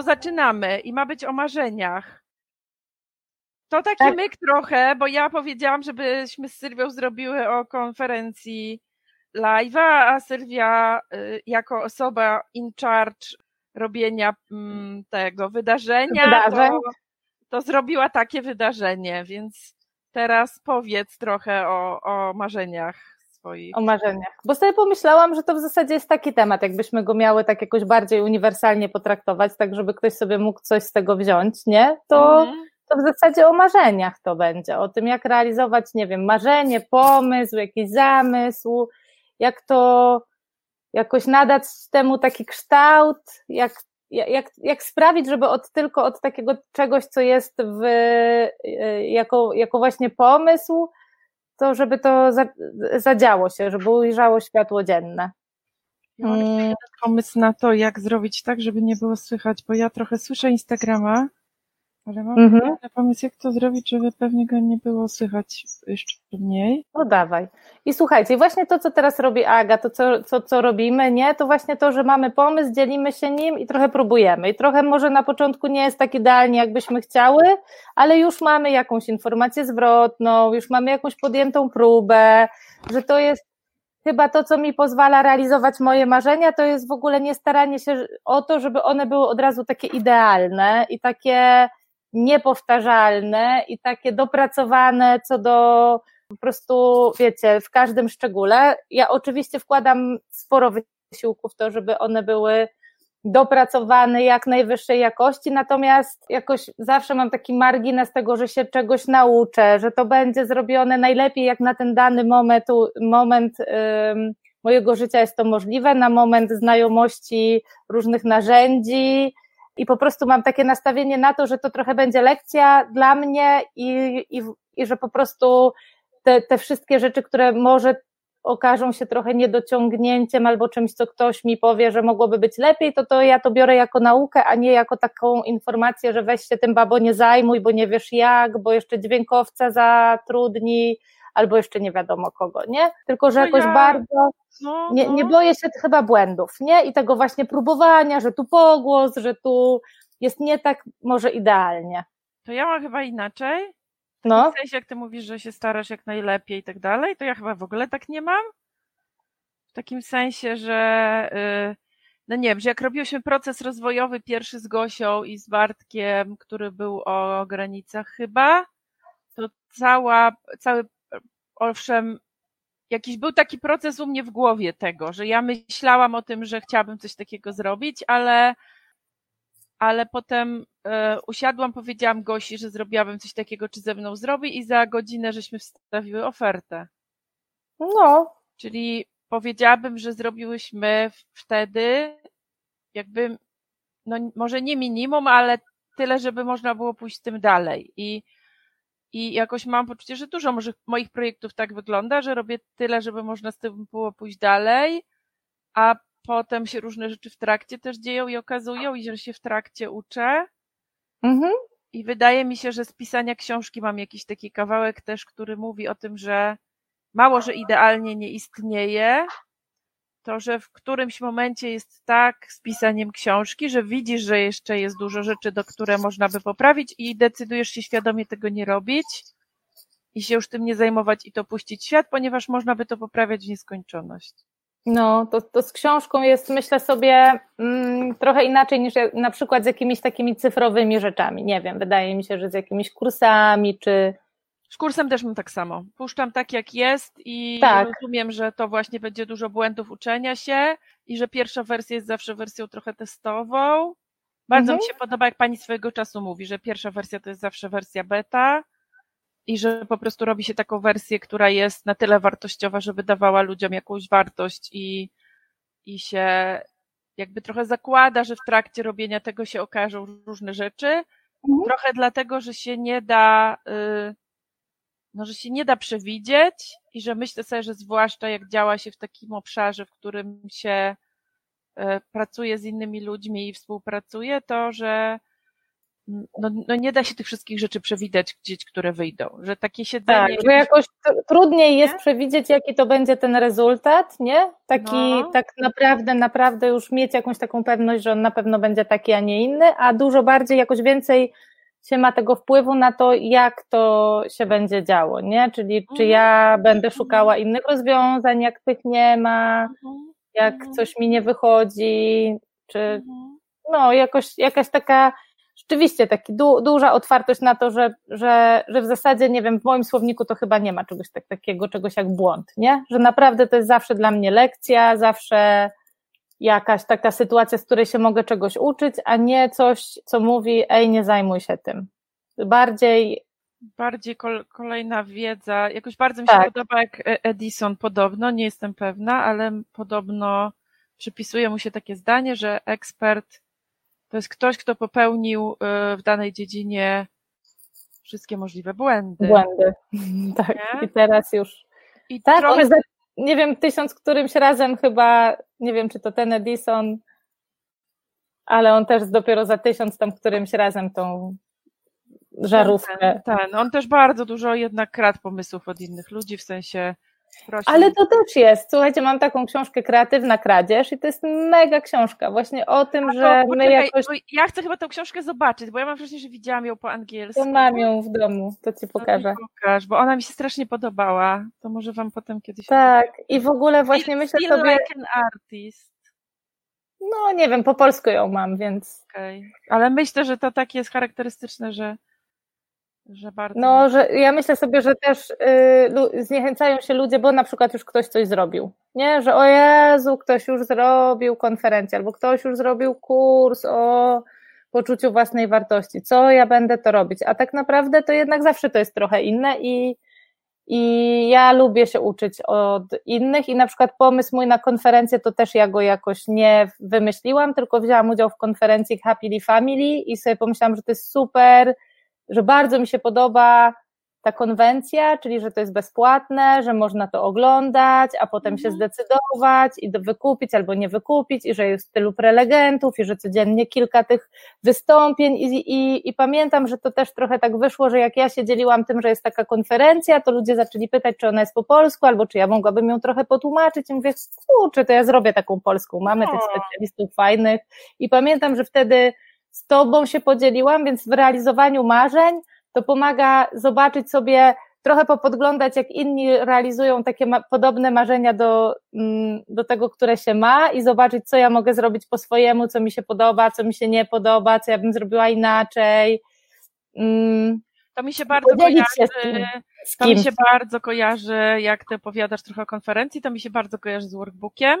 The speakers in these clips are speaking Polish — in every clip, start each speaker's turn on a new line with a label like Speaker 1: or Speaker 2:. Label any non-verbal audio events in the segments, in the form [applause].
Speaker 1: to zaczynamy i ma być o marzeniach. To taki
Speaker 2: Tak.
Speaker 1: myk trochę, bo ja powiedziałam, żebyśmy z Sylwią zrobiły o konferencji live'a, a Sylwia y, jako osoba in charge robienia mm, tego wydarzenia,
Speaker 2: Wydarzeń.
Speaker 1: To, to zrobiła takie wydarzenie, więc teraz powiedz trochę o, o marzeniach swoich.
Speaker 2: O marzeniach. Bo sobie pomyślałam, że to w zasadzie jest taki temat, jakbyśmy go miały tak jakoś bardziej uniwersalnie potraktować, tak żeby ktoś sobie mógł coś z tego wziąć, nie? To,
Speaker 1: Mhm.
Speaker 2: to w zasadzie o marzeniach to będzie, o tym jak realizować, nie wiem, marzenie, pomysł, jakiś zamysł, jak to jakoś nadać temu taki kształt, jak, jak, jak sprawić, żeby od, tylko od takiego czegoś, co jest w, y, jako, jako właśnie pomysł, to żeby to za, zadziało się, żeby ujrzało światło dzienne.
Speaker 1: Pomysł na to, jak zrobić tak, żeby nie było słychać, bo ja trochę słyszę Instagrama, ale mam
Speaker 2: Mhm.
Speaker 1: pomysł, jak to zrobić, żeby pewnie go nie było słychać jeszcze mniej.
Speaker 2: No dawaj. I słuchajcie, właśnie to, co teraz robi Aga, to co, co, co robimy, nie, to właśnie to, że mamy pomysł, dzielimy się nim i trochę próbujemy. I trochę może na początku nie jest tak idealnie, jakbyśmy chciały, ale już mamy jakąś informację zwrotną, już mamy jakąś podjętą próbę, że to jest chyba to, co mi pozwala realizować moje marzenia, to jest w ogóle nie staranie się o to, żeby one były od razu takie idealne i takie niepowtarzalne i takie dopracowane co do po prostu, wiecie, w każdym szczególe. Ja oczywiście wkładam sporo wysiłku w to, żeby one były dopracowane jak najwyższej jakości, natomiast jakoś zawsze mam taki margines tego, że się czegoś nauczę, że to będzie zrobione najlepiej, jak na ten dany moment, moment mojego życia jest to możliwe, na moment znajomości różnych narzędzi, i po prostu mam takie nastawienie na to, że to trochę będzie lekcja dla mnie i, i, i że po prostu te, te wszystkie rzeczy, które może okażą się trochę niedociągnięciem albo czymś, co ktoś mi powie, że mogłoby być lepiej, to to ja to biorę jako naukę, a nie jako taką informację, że weź się tym babo nie zajmuj, bo nie wiesz jak, bo jeszcze dźwiękowca zatrudni, albo jeszcze nie wiadomo kogo, nie? Tylko, że
Speaker 1: No
Speaker 2: jakoś
Speaker 1: ja-
Speaker 2: bardzo
Speaker 1: No,
Speaker 2: nie,
Speaker 1: no.
Speaker 2: nie boję się chyba błędów, nie? I tego właśnie próbowania, że tu pogłos, że tu jest nie tak może idealnie.
Speaker 1: To ja mam chyba inaczej.
Speaker 2: No,
Speaker 1: W sensie, jak ty mówisz, że się starasz jak najlepiej i tak dalej, to ja chyba w ogóle tak nie mam. W takim sensie, że y, no nie wiem, że jak robiłyśmy proces rozwojowy pierwszy z Gosią i z Bartkiem, który był o granicach chyba, to cała, cały, owszem, jakiś był taki proces u mnie w głowie tego, że ja myślałam o tym, że chciałabym coś takiego zrobić, ale ale potem e, usiadłam, powiedziałam Gosi, że zrobiłabym coś takiego, czy ze mną zrobi i za godzinę żeśmy wstawiły ofertę.
Speaker 2: no,
Speaker 1: Czyli powiedziałabym, że zrobiłyśmy wtedy jakby, no może nie minimum, ale tyle, żeby można było pójść z tym dalej. I, i jakoś mam poczucie, że dużo może moich projektów tak wygląda, że robię tyle, żeby można z tym było pójść dalej, a potem się różne rzeczy w trakcie też dzieją i okazują i że się w trakcie uczę.
Speaker 2: mhm.
Speaker 1: I wydaje mi się, że z pisania książki mam jakiś taki kawałek też, który mówi o tym, że mało, że idealnie nie istnieje, to, że w którymś momencie jest tak z pisaniem książki, że widzisz, że jeszcze jest dużo rzeczy, do które można by poprawić i decydujesz się świadomie tego nie robić i się już tym nie zajmować i to puścić świat, ponieważ można by to poprawiać w nieskończoność.
Speaker 2: No, to, to z książką jest, myślę sobie, mm, trochę inaczej niż na przykład z jakimiś takimi cyfrowymi rzeczami. Nie wiem, wydaje mi się, że z jakimiś kursami, czy
Speaker 1: Z kursem też mam tak samo. Puszczam tak, jak jest i
Speaker 2: Tak.
Speaker 1: rozumiem, że to właśnie będzie dużo błędów uczenia się i że pierwsza wersja jest zawsze wersją trochę testową. Bardzo
Speaker 2: Mhm.
Speaker 1: mi się podoba, jak pani swojego czasu mówi, że pierwsza wersja to jest zawsze wersja beta i że po prostu robi się taką wersję, która jest na tyle wartościowa, żeby dawała ludziom jakąś wartość i, i się jakby trochę zakłada, że w trakcie robienia tego się okażą różne rzeczy.
Speaker 2: Mhm.
Speaker 1: Trochę dlatego, że się nie da, y, no, że się nie da przewidzieć i że myślę sobie, że zwłaszcza jak działa się w takim obszarze, w którym się y, pracuje z innymi ludźmi i współpracuje, to że no, no nie da się tych wszystkich rzeczy przewidzieć, gdzieś, które wyjdą, że takie siedzenie...
Speaker 2: Tak, że jakoś trudniej jest nie? przewidzieć, jaki to będzie ten rezultat, nie? Taki, no. tak naprawdę, naprawdę już mieć jakąś taką pewność, że on na pewno będzie taki, a nie inny, a dużo bardziej, jakoś więcej się ma tego wpływu na to, jak to się będzie działo, nie? Czyli czy ja mhm. będę szukała mhm. innych rozwiązań, jak tych nie ma, mhm. jak coś mi nie wychodzi, czy no jakoś, jakaś taka rzeczywiście taki du, duża otwartość na to, że, że, że w zasadzie, nie wiem, w moim słowniku to chyba nie ma czegoś tak, takiego, czegoś jak błąd, nie? Że naprawdę to jest zawsze dla mnie lekcja, zawsze jakaś taka sytuacja, z której się mogę czegoś uczyć, a nie coś, co mówi, ej, nie zajmuj się tym. Bardziej.
Speaker 1: Bardziej kol kolejna wiedza. Jakoś bardzo mi się tak. podoba, jak e- Edison podobno, nie jestem pewna, ale podobno przypisuje mu się takie zdanie, że ekspert to jest ktoś, kto popełnił e, w danej dziedzinie wszystkie możliwe błędy.
Speaker 2: Błędy. [laughs] Tak. Nie? I teraz już. I tak, trochę... nie wiem, tysiąc którymś razem chyba, nie wiem, czy to ten Edison, ale on też dopiero za tysiąc tam którymś razem tą żarówkę.
Speaker 1: Ten, ten. On też bardzo dużo jednak kradł pomysłów od innych ludzi, w sensie
Speaker 2: ale to też jest. Słuchajcie, mam taką książkę Kreatywna Kradzież i to jest mega książka właśnie o tym, że my jakoś...
Speaker 1: Ja chcę chyba tę książkę zobaczyć, bo ja mam wrażenie, że widziałam ją po angielsku.
Speaker 2: To mam ją w domu, to ci pokażę.
Speaker 1: To pokaż, bo ona mi się strasznie podobała. To może wam potem kiedyś...
Speaker 2: Tak, i w ogóle właśnie myślę
Speaker 1: Feel
Speaker 2: sobie...
Speaker 1: like an artist.
Speaker 2: No nie wiem, po polsku ją mam, więc...
Speaker 1: Okay. Ale myślę, że to tak jest charakterystyczne, że że bardzo...
Speaker 2: No, że ja myślę sobie, że też y, zniechęcają się ludzie, bo na przykład już ktoś coś zrobił, nie? Że o Jezu, ktoś już zrobił konferencję, albo ktoś już zrobił kurs o poczuciu własnej wartości, co ja będę to robić, a tak naprawdę to jednak zawsze to jest trochę inne i, i ja lubię się uczyć od innych i na przykład pomysł mój na konferencję to też ja go jakoś nie wymyśliłam, tylko wzięłam udział w konferencji Happily Family i sobie pomyślałam, że to jest super, że bardzo mi się podoba ta konwencja, czyli że to jest bezpłatne, że można to oglądać, a potem się mhm. zdecydować i wykupić albo nie wykupić, i że jest tylu prelegentów, i że codziennie kilka tych wystąpień. I, i, I pamiętam, że to też trochę tak wyszło, że jak ja się dzieliłam tym, że jest taka konferencja, to ludzie zaczęli pytać, czy ona jest po polsku, albo czy ja mogłabym ją trochę potłumaczyć. I mówię, kurczę, to ja zrobię taką polską. Mamy tych specjalistów fajnych. I pamiętam, że wtedy z Tobą się podzieliłam, więc w realizowaniu marzeń to pomaga zobaczyć sobie, trochę popodglądać, jak inni realizują takie ma podobne marzenia do, mm, do tego, które się ma i zobaczyć, co ja mogę zrobić po swojemu, co mi się podoba, co mi się nie podoba, co ja bym zrobiła inaczej.
Speaker 1: Mm. To mi się bardzo kojarzy, się z z to mi się bardzo kojarzy, jak ty opowiadasz trochę o konferencji, to mi się bardzo kojarzy z workbookiem,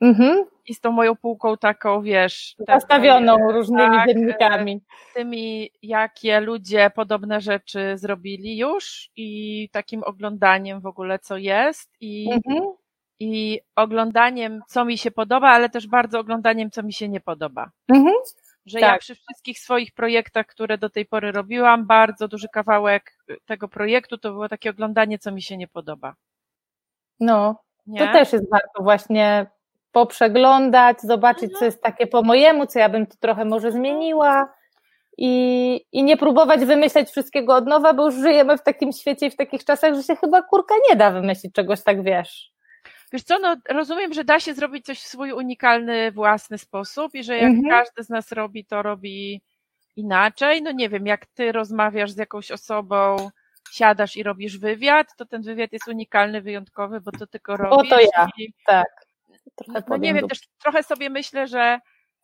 Speaker 1: Mhm. I z tą moją półką taką, wiesz.
Speaker 2: Zastawioną tak, różnymi tak, dziennikami.
Speaker 1: Tymi, jakie ludzie podobne rzeczy zrobili już i takim oglądaniem w ogóle, co jest i, mhm. i oglądaniem, co mi się podoba, ale też bardzo oglądaniem, co mi się nie podoba. Mhm. Że tak. ja przy wszystkich swoich projektach, które do tej pory robiłam, bardzo duży kawałek tego projektu to było takie oglądanie, co mi się nie podoba.
Speaker 2: No, nie? to też jest warto właśnie poprzeglądać, zobaczyć, co jest takie po mojemu, co ja bym tu trochę może zmieniła i, i nie próbować wymyśleć wszystkiego od nowa, bo już żyjemy w takim świecie i w takich czasach, że się chyba kurka nie da wymyślić czegoś tak, wiesz.
Speaker 1: Wiesz co, no rozumiem, że da się zrobić coś w swój unikalny, własny sposób i że jak mhm. każdy z nas robi, to robi inaczej. No nie wiem, jak ty rozmawiasz z jakąś osobą, siadasz i robisz wywiad, to ten wywiad jest unikalny, wyjątkowy, bo to tylko robisz.
Speaker 2: Bo to ja, i, tak
Speaker 1: trochę no, nie wiem, też trochę sobie myślę, że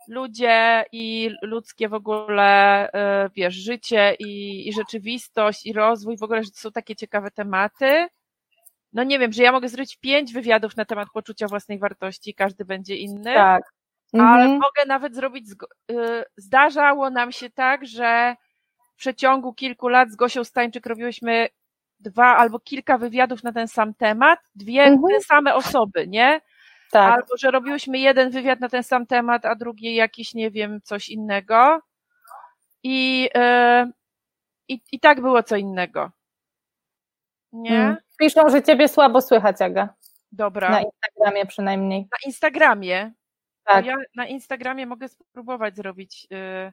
Speaker 1: ludzie i ludzkie w ogóle, e, wiesz, życie i, i rzeczywistość i rozwój, w ogóle, że to są takie ciekawe tematy. No nie wiem, że ja mogę zrobić pięć wywiadów na temat poczucia własnej wartości, każdy będzie inny.
Speaker 2: Tak.
Speaker 1: Mhm. Ale mogę nawet zrobić, e, zdarzało nam się tak, że w przeciągu kilku lat z Gosią Stańczyk robiłyśmy dwa albo kilka wywiadów na ten sam temat, dwie mhm. te same osoby, nie? Tak. Albo, że robiłyśmy jeden wywiad na ten sam temat, a drugi jakiś, nie wiem, coś innego. I, yy, i, i tak było co innego. Nie? Hmm.
Speaker 2: Piszą, że ciebie słabo słychać, Aga.
Speaker 1: Dobra.
Speaker 2: Na Instagramie przynajmniej.
Speaker 1: Na Instagramie? Tak. Ja na Instagramie mogę spróbować zrobić yy,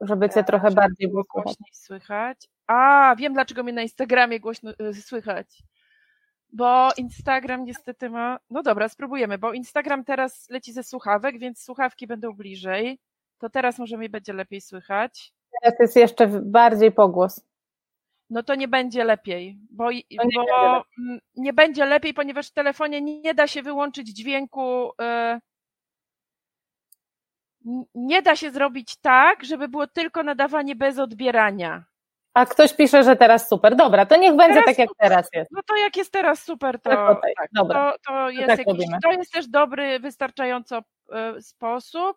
Speaker 2: żeby cię trochę
Speaker 1: żeby
Speaker 2: bardziej
Speaker 1: było
Speaker 2: słychać.
Speaker 1: głośniej słychać. A, wiem dlaczego mnie na Instagramie głośno y, słychać. Bo Instagram niestety ma. No dobra, spróbujemy, bo Instagram teraz leci ze słuchawek, więc słuchawki będą bliżej. To teraz może mi będzie lepiej słychać.
Speaker 2: Teraz jest jeszcze bardziej pogłos.
Speaker 1: No to nie będzie lepiej, bo,
Speaker 2: nie
Speaker 1: bo
Speaker 2: będzie lepiej.
Speaker 1: nie będzie lepiej, ponieważ w telefonie nie da się wyłączyć dźwięku. n- Nie da się zrobić tak, żeby było tylko nadawanie bez odbierania.
Speaker 2: A ktoś pisze, że teraz super. Dobra, to niech będzie
Speaker 1: Teraz
Speaker 2: tak, jak
Speaker 1: super.
Speaker 2: teraz jest.
Speaker 1: No to jak jest teraz super, to,
Speaker 2: Tak,
Speaker 1: tak,
Speaker 2: dobra.
Speaker 1: to, to, jest
Speaker 2: tak
Speaker 1: jakiś, to jest też dobry, wystarczająco e, sposób.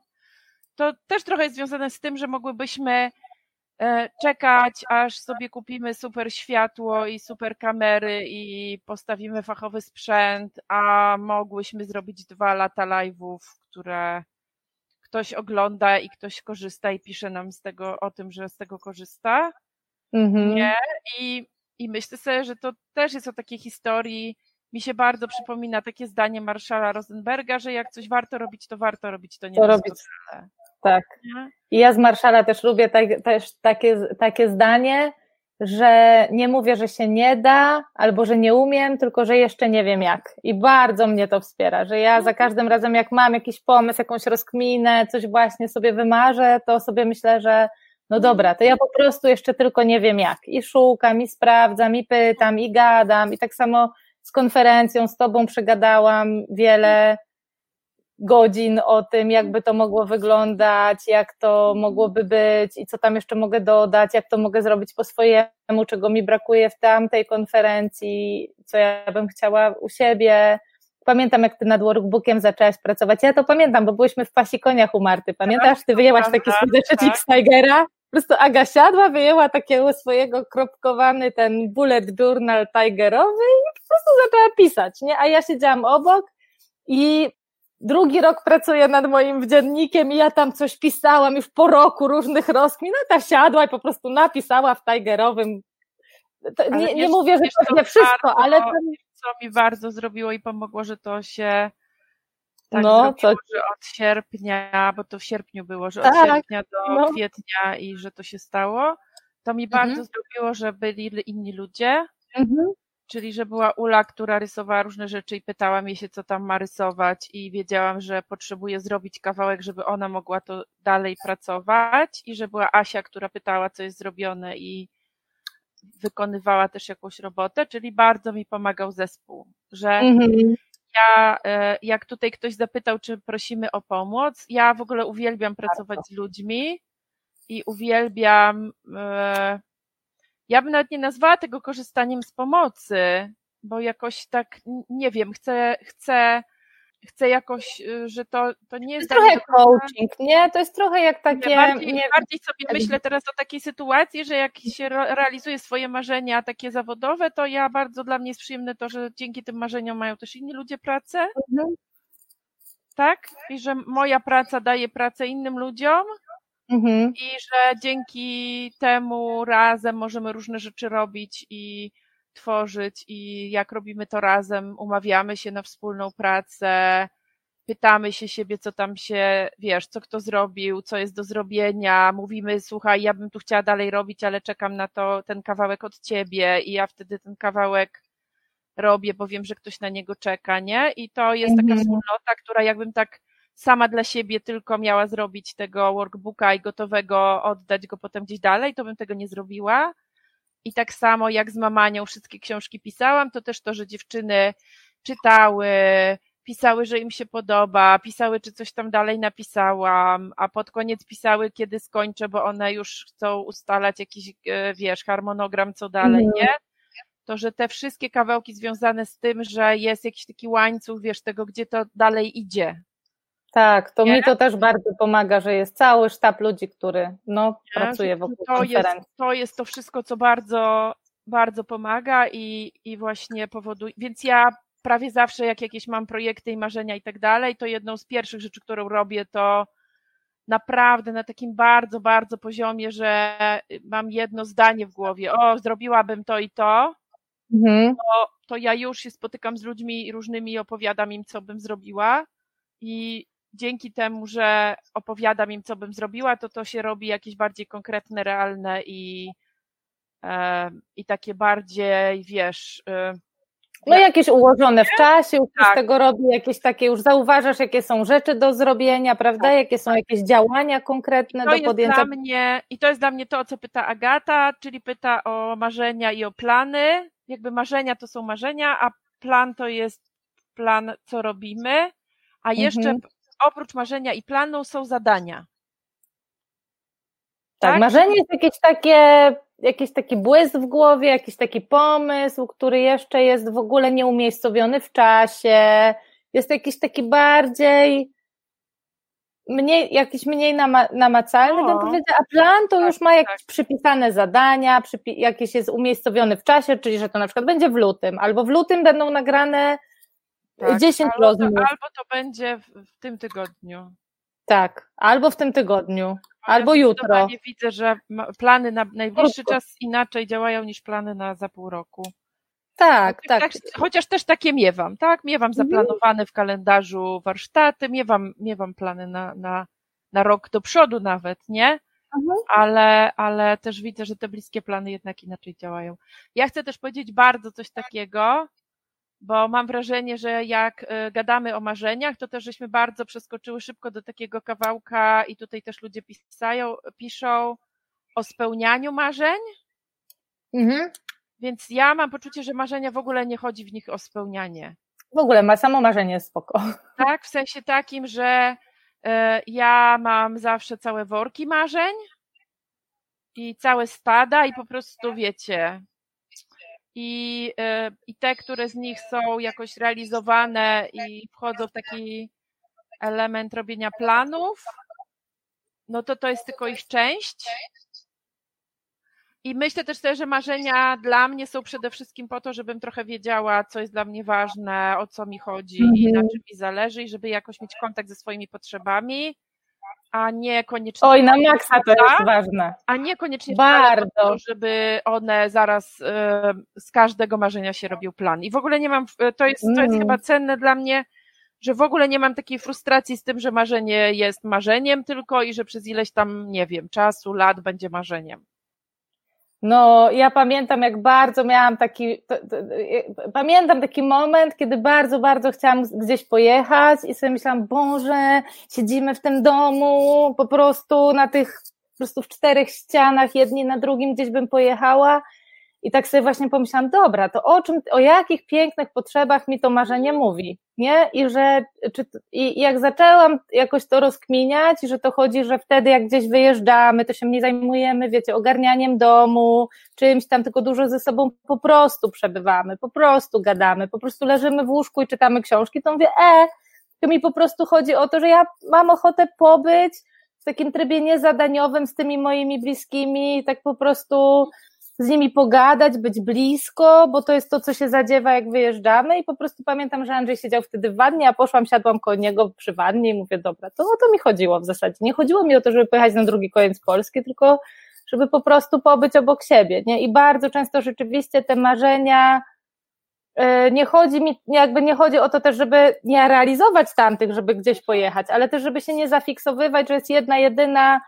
Speaker 1: To też trochę jest związane z tym, że mogłybyśmy e, czekać, aż sobie kupimy super światło i super kamery i postawimy fachowy sprzęt, a mogłyśmy zrobić dwa lata live'ów, które ktoś ogląda i ktoś korzysta i pisze nam z tego o tym, że z tego korzysta.
Speaker 2: Mhm.
Speaker 1: Nie. I, I myślę sobie, że to też jest o takiej historii. Mi się bardzo przypomina takie zdanie Marszala Rosenberga, że jak coś warto robić, to warto robić to nie
Speaker 2: To robić. Tak.
Speaker 1: Nie?
Speaker 2: I ja z Marszala też lubię tak, też takie, takie zdanie, że nie mówię, że się nie da, albo że nie umiem, tylko że jeszcze nie wiem jak. I bardzo mnie to wspiera, że ja za każdym razem, jak mam jakiś pomysł, jakąś rozkminę, coś właśnie sobie wymarzę, to sobie myślę, że no dobra, to ja po prostu jeszcze tylko nie wiem jak. I szukam, i sprawdzam, i pytam, i gadam. I tak samo z konferencją z tobą przegadałam wiele godzin o tym, jakby to mogło wyglądać, jak to mogłoby być i co tam jeszcze mogę dodać, jak to mogę zrobić po swojemu, czego mi brakuje w tamtej konferencji, co ja bym chciała u siebie. Pamiętam, jak ty nad workbookiem zaczęłaś pracować. Ja to pamiętam, bo byłyśmy w pasikoniach u Marty. Pamiętasz? Ty wyjęłaś taki swój zeszycik
Speaker 1: tak.
Speaker 2: z Tigera. Po prostu Aga siadła, wyjęła takiego swojego kropkowany ten bullet journal tigerowy i po prostu zaczęła pisać, nie? A ja siedziałam obok i drugi rok pracuję nad moim dziennikiem i ja tam coś pisałam już po roku różnych rozkmin, no ta siadła i po prostu napisała w tigerowym. Nie, nie mówię, że to nie wszystko, ale to,
Speaker 1: Co mi bardzo zrobiło i pomogło, że to się tak
Speaker 2: No,
Speaker 1: zrobiło,
Speaker 2: co-
Speaker 1: że od sierpnia, bo to w sierpniu było, że od
Speaker 2: Tak,
Speaker 1: sierpnia do
Speaker 2: no.
Speaker 1: kwietnia i że to się stało, to mi
Speaker 2: Mhm.
Speaker 1: bardzo zrobiło, że byli inni ludzie,
Speaker 2: mhm.
Speaker 1: Czyli, że była Ula, która rysowała różne rzeczy i pytała mnie się, co tam ma rysować, i wiedziałam, że potrzebuję zrobić kawałek, żeby ona mogła to dalej pracować, i że była Asia, która pytała, co jest zrobione i wykonywała też jakąś robotę, czyli bardzo mi pomagał zespół, że
Speaker 2: Mhm.
Speaker 1: Ja, e, jak tutaj ktoś zapytał, czy prosimy o pomoc, ja w ogóle uwielbiam pracować z ludźmi i uwielbiam, e, ja bym nawet nie nazwała tego korzystaniem z pomocy, bo jakoś tak, nie wiem, chcę, chcę, chcę jakoś, y, że to, to nie
Speaker 2: To
Speaker 1: jest
Speaker 2: jest
Speaker 1: dla
Speaker 2: trochę
Speaker 1: końca-
Speaker 2: coaching, nie? To jest trochę jak takie,
Speaker 1: nie, bardziej,
Speaker 2: nie,
Speaker 1: bardziej sobie myślę teraz o takiej sytuacji, że jak się re- realizuje swoje marzenia takie zawodowe, to ja bardzo dla mnie jest przyjemne to, że dzięki tym marzeniom mają też inni ludzie pracę,
Speaker 2: Mhm.
Speaker 1: tak? I że moja praca daje pracę innym ludziom
Speaker 2: Mhm.
Speaker 1: i że dzięki temu razem możemy różne rzeczy robić i tworzyć i jak robimy to razem, umawiamy się na wspólną pracę, pytamy się siebie, co tam się, wiesz, co kto zrobił, co jest do zrobienia, mówimy, słuchaj, ja bym tu chciała dalej robić, ale czekam na to, ten kawałek od ciebie i ja wtedy ten kawałek robię, bo wiem, że ktoś na niego czeka, nie? I to jest taka
Speaker 2: Mhm.
Speaker 1: wspólnota, która jakbym tak sama dla siebie tylko miała zrobić tego workbooka i gotowego oddać go potem gdzieś dalej, to bym tego nie zrobiła. I tak samo jak z mamanią wszystkie książki pisałam, to też to, że dziewczyny czytały, pisały, że im się podoba, pisały, czy coś tam dalej napisałam, a pod koniec pisały, kiedy skończę, bo one już chcą ustalać jakiś, e, wiesz, harmonogram, co dalej,
Speaker 2: Mhm.
Speaker 1: nie? To, że te wszystkie kawałki związane z tym, że jest jakiś taki łańcuch, wiesz, tego, gdzie to dalej idzie.
Speaker 2: Tak, to
Speaker 1: Nie?
Speaker 2: mi to też bardzo pomaga, że jest cały sztab ludzi, który no,
Speaker 1: Nie?
Speaker 2: pracuje wokół
Speaker 1: to jest,
Speaker 2: konferencji.
Speaker 1: to jest to wszystko, co bardzo, bardzo pomaga i, i właśnie powoduje, więc ja prawie zawsze, jak jakieś mam projekty i marzenia i tak dalej, to jedną z pierwszych rzeczy, którą robię, to naprawdę na takim bardzo, bardzo poziomie, że mam jedno zdanie w głowie, o, zrobiłabym to i to,
Speaker 2: Mhm.
Speaker 1: to, to ja już się spotykam z ludźmi różnymi i opowiadam im, co bym zrobiła i dzięki temu, że opowiadam im, co bym zrobiła, to to się robi jakieś bardziej konkretne, realne i, e, i takie bardziej, wiesz. E,
Speaker 2: no jakieś ułożone w czasie, już tak. z tego robi jakieś takie, już zauważasz, jakie są rzeczy do zrobienia, prawda? Tak. Jakie są jakieś działania konkretne do podjęcia.
Speaker 1: Dla mnie, I to jest dla mnie to, o co pyta Agata, czyli pyta o marzenia i o plany. Jakby marzenia to są marzenia, a plan to jest plan, co robimy, a jeszcze mhm. Oprócz marzenia i planu są zadania.
Speaker 2: Tak, tak, marzenie jest jakieś takie, jakiś taki błysk w głowie, jakiś taki pomysł, który jeszcze jest w ogóle nieumiejscowiony w czasie, jest jakiś taki bardziej mniej, jakiś mniej nama, namacalny, bym powiedziała, a plan to tak, już ma jakieś tak. przypisane zadania, przypi, jakieś jest umiejscowiony w czasie, czyli że to na przykład będzie w lutym, albo w lutym będą nagrane tak, 10
Speaker 1: albo
Speaker 2: rozmów.
Speaker 1: To, albo to będzie w, tym tygodniu.
Speaker 2: Tak, albo w tym tygodniu, albo ja jutro.
Speaker 1: Nie widzę, że plany na najbliższy czas inaczej działają niż plany na za pół roku.
Speaker 2: Tak, tak.
Speaker 1: tak chociaż też takie miewam, tak? Miewam mhm. zaplanowane w kalendarzu warsztaty, miewam, miewam plany na, na, na rok do przodu nawet, nie? Mhm. Ale, ale też widzę, że te bliskie plany jednak inaczej działają. Ja chcę też powiedzieć bardzo coś takiego, bo mam wrażenie, że jak y, gadamy o marzeniach, to też żeśmy bardzo przeskoczyły szybko do takiego kawałka i tutaj też ludzie pisają, piszą o spełnianiu marzeń. Mhm. Więc ja mam poczucie, że marzenia w ogóle nie chodzi w nich o spełnianie.
Speaker 2: W ogóle ma samo marzenie spoko.
Speaker 1: Tak, w sensie takim, że y, ja mam zawsze całe worki marzeń i całe stada i po prostu wiecie, i, y, i te, które z nich są jakoś realizowane i wchodzą w taki element robienia planów, no to to jest tylko ich część. I myślę też sobie, że marzenia dla mnie są przede wszystkim po to, żebym trochę wiedziała, co jest dla mnie ważne, o co mi chodzi i na mhm. czym mi zależy, i żeby jakoś mieć kontakt ze swoimi potrzebami a niekoniecznie.
Speaker 2: Oj, na maksa to jest ważne.
Speaker 1: A niekoniecznie
Speaker 2: bardzo,
Speaker 1: to, żeby one zaraz y, z każdego marzenia się robił plan. I w ogóle nie mam, to jest, to jest mm. chyba cenne dla mnie, że w ogóle nie mam takiej frustracji z tym, że marzenie jest marzeniem tylko i że przez ileś tam, nie wiem, czasu, lat będzie marzeniem.
Speaker 2: No, ja pamiętam, jak bardzo miałam taki, to, to, pamiętam taki moment, kiedy bardzo, bardzo chciałam gdzieś pojechać i sobie myślałam, Boże, siedzimy w tym domu, po prostu na tych, po prostu w czterech ścianach, jedni na drugim gdzieś bym pojechała i tak sobie właśnie pomyślałam, dobra, to o czym, o jakich pięknych potrzebach mi to marzenie mówi, nie? I że, czy, i jak zaczęłam jakoś to rozkminiać, że to chodzi, że wtedy jak gdzieś wyjeżdżamy, to się nie zajmujemy, wiecie, ogarnianiem domu, czymś tam, tylko dużo ze sobą po prostu przebywamy, po prostu gadamy, po prostu leżymy w łóżku i czytamy książki, to mówię, e, to mi po prostu chodzi o to, że ja mam ochotę pobyć w takim trybie niezadaniowym z tymi moimi bliskimi, tak po prostu z nimi pogadać, być blisko, bo to jest to, co się zadziewa, jak wyjeżdżamy i po prostu pamiętam, że Andrzej siedział wtedy w wannie, a poszłam, siadłam koło niego przy wannie i mówię, dobra, to o to mi chodziło w zasadzie. Nie chodziło mi o to, żeby pojechać na drugi koniec Polski, tylko żeby po prostu pobyć obok siebie, nie? I bardzo często rzeczywiście te marzenia, e, nie chodzi mi, jakby nie chodzi o to też, żeby nie realizować tamtych, żeby gdzieś pojechać, ale też, żeby się nie zafiksowywać, że jest jedna, jedyna,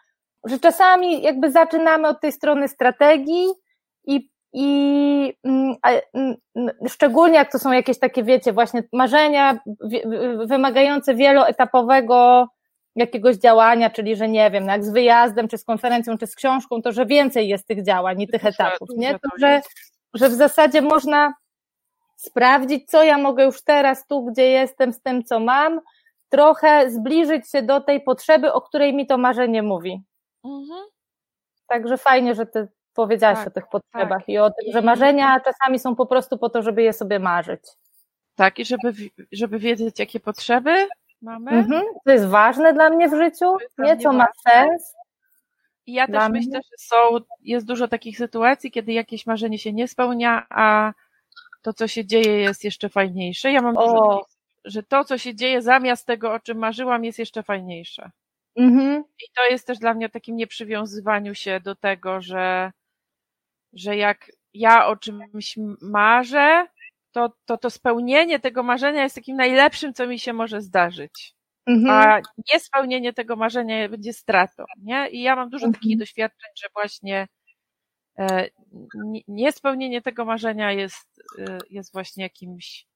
Speaker 2: że czasami jakby zaczynamy od tej strony strategii, i, i mm, mm, szczególnie jak to są jakieś takie, wiecie, właśnie marzenia wymagające wieloetapowego jakiegoś działania, czyli że nie wiem, jak z wyjazdem, czy z konferencją, czy z książką, to że więcej jest tych działań i tych etapów, nie? To, że, że w zasadzie można sprawdzić, co ja mogę już teraz tu, gdzie jestem, z tym, co mam, trochę zbliżyć się do tej potrzeby, o której mi to marzenie mówi. Mhm. Także fajnie, że ty powiedziałaś tak, o tych potrzebach tak. i o tym, że marzenia czasami są po prostu po to, żeby je sobie marzyć.
Speaker 1: Tak, i żeby, żeby wiedzieć, jakie potrzeby mamy.
Speaker 2: Mhm. To jest ważne dla mnie w życiu, nie co ma sens.
Speaker 1: I ja też myślę, że są, jest dużo takich sytuacji, kiedy jakieś marzenie się nie spełnia, a to, co się dzieje, jest jeszcze fajniejsze. Ja mam o. dużo że to, co się dzieje zamiast tego, o czym marzyłam, jest jeszcze fajniejsze. Mhm. I to jest też dla mnie o takim nieprzywiązywaniu się do tego, że że jak ja o czymś marzę, to, to to spełnienie tego marzenia jest takim najlepszym, co mi się może zdarzyć. mhm. a niespełnienie tego marzenia będzie stratą, nie? I ja mam dużo mhm. takich doświadczeń, że właśnie e, niespełnienie tego marzenia jest, e, jest właśnie jakimś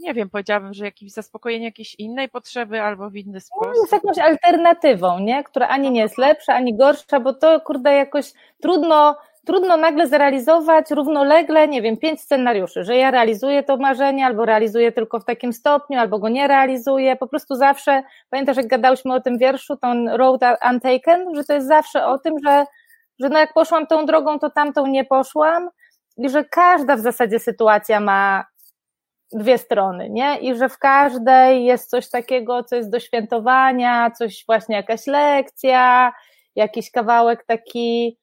Speaker 1: nie wiem, powiedziałabym, że jakimś zaspokojenie jakiejś innej potrzeby albo w inny no, sposób.
Speaker 2: jest jakąś alternatywą, nie? Która ani nie jest lepsza, ani gorsza, bo to kurde jakoś trudno, trudno nagle zrealizować równolegle, nie wiem, pięć scenariuszy, że ja realizuję to marzenie, albo realizuję tylko w takim stopniu, albo go nie realizuję. Po prostu zawsze, pamiętasz, jak gadałyśmy o tym wierszu, ten Road Untaken, że to jest zawsze o tym, że, że no jak poszłam tą drogą, to tamtą nie poszłam i że każda w zasadzie sytuacja ma dwie strony, nie? I że w każdej jest coś takiego, co jest do świętowania, coś właśnie jakaś lekcja, jakiś kawałek taki,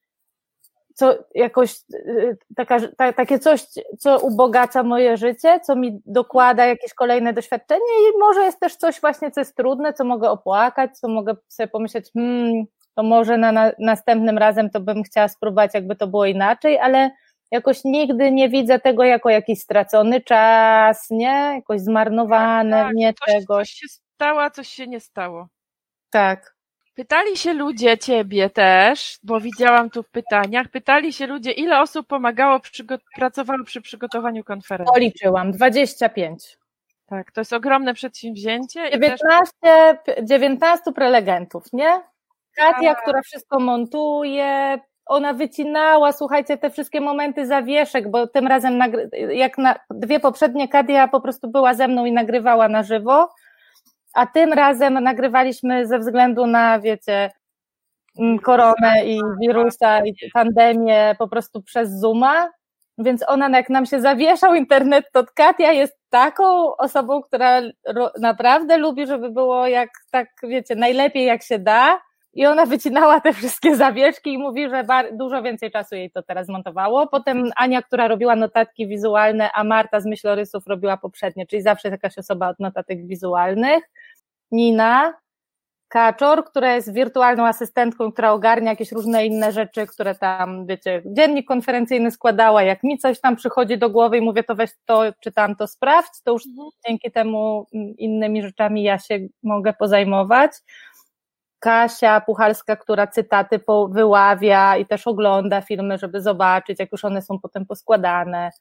Speaker 2: co jakoś y, taka, ta, takie coś, co ubogaca moje życie, co mi dokłada jakieś kolejne doświadczenie i może jest też coś właśnie, co jest trudne, co mogę opłakać, co mogę sobie pomyśleć, hmm, to może na, na następnym razem to bym chciała spróbować, jakby to było inaczej, ale jakoś nigdy nie widzę tego jako jakiś stracony czas, nie? Jakoś zmarnowane, tak, tak. nie
Speaker 1: coś,
Speaker 2: czegoś.
Speaker 1: Coś się stało, coś się nie stało.
Speaker 2: Tak.
Speaker 1: Pytali się ludzie ciebie też, bo widziałam tu w pytaniach, pytali się ludzie, ile osób pomagało, pracowało przy przygotowaniu konferencji.
Speaker 2: Policzyłam, 25.
Speaker 1: Tak, to jest ogromne przedsięwzięcie.
Speaker 2: 19, też... 19 prelegentów, nie? Katia, a... która wszystko montuje, ona wycinała, słuchajcie, te wszystkie momenty zawieszek, bo tym razem, jak na dwie poprzednie Kadia po prostu była ze mną i nagrywała na żywo, a tym razem nagrywaliśmy ze względu na, wiecie, mm, koronę i wirusa i pandemię po prostu przez Zooma, więc ona jak nam się zawieszał internet, to Katia jest taką osobą, która naprawdę lubi, żeby było jak tak, wiecie, najlepiej jak się da, i ona wycinała te wszystkie zawieszki i mówi, że dużo więcej czasu jej to teraz montowało. Potem Ania, która robiła notatki wizualne, a Marta z myślorysów robiła poprzednie, czyli zawsze jakaś osoba od notatek wizualnych. Nina, Kaczor, która jest wirtualną asystentką, która ogarnia jakieś różne inne rzeczy, które tam, wiecie, dziennik konferencyjny składała, jak mi coś tam przychodzi do głowy i mówię, to weź to, czy tam to sprawdź, to już mhm. dzięki temu innymi rzeczami ja się mogę pozajmować. Kasia Puchalska, która cytaty wyławia i też ogląda filmy, żeby zobaczyć, jak już one są potem poskładane,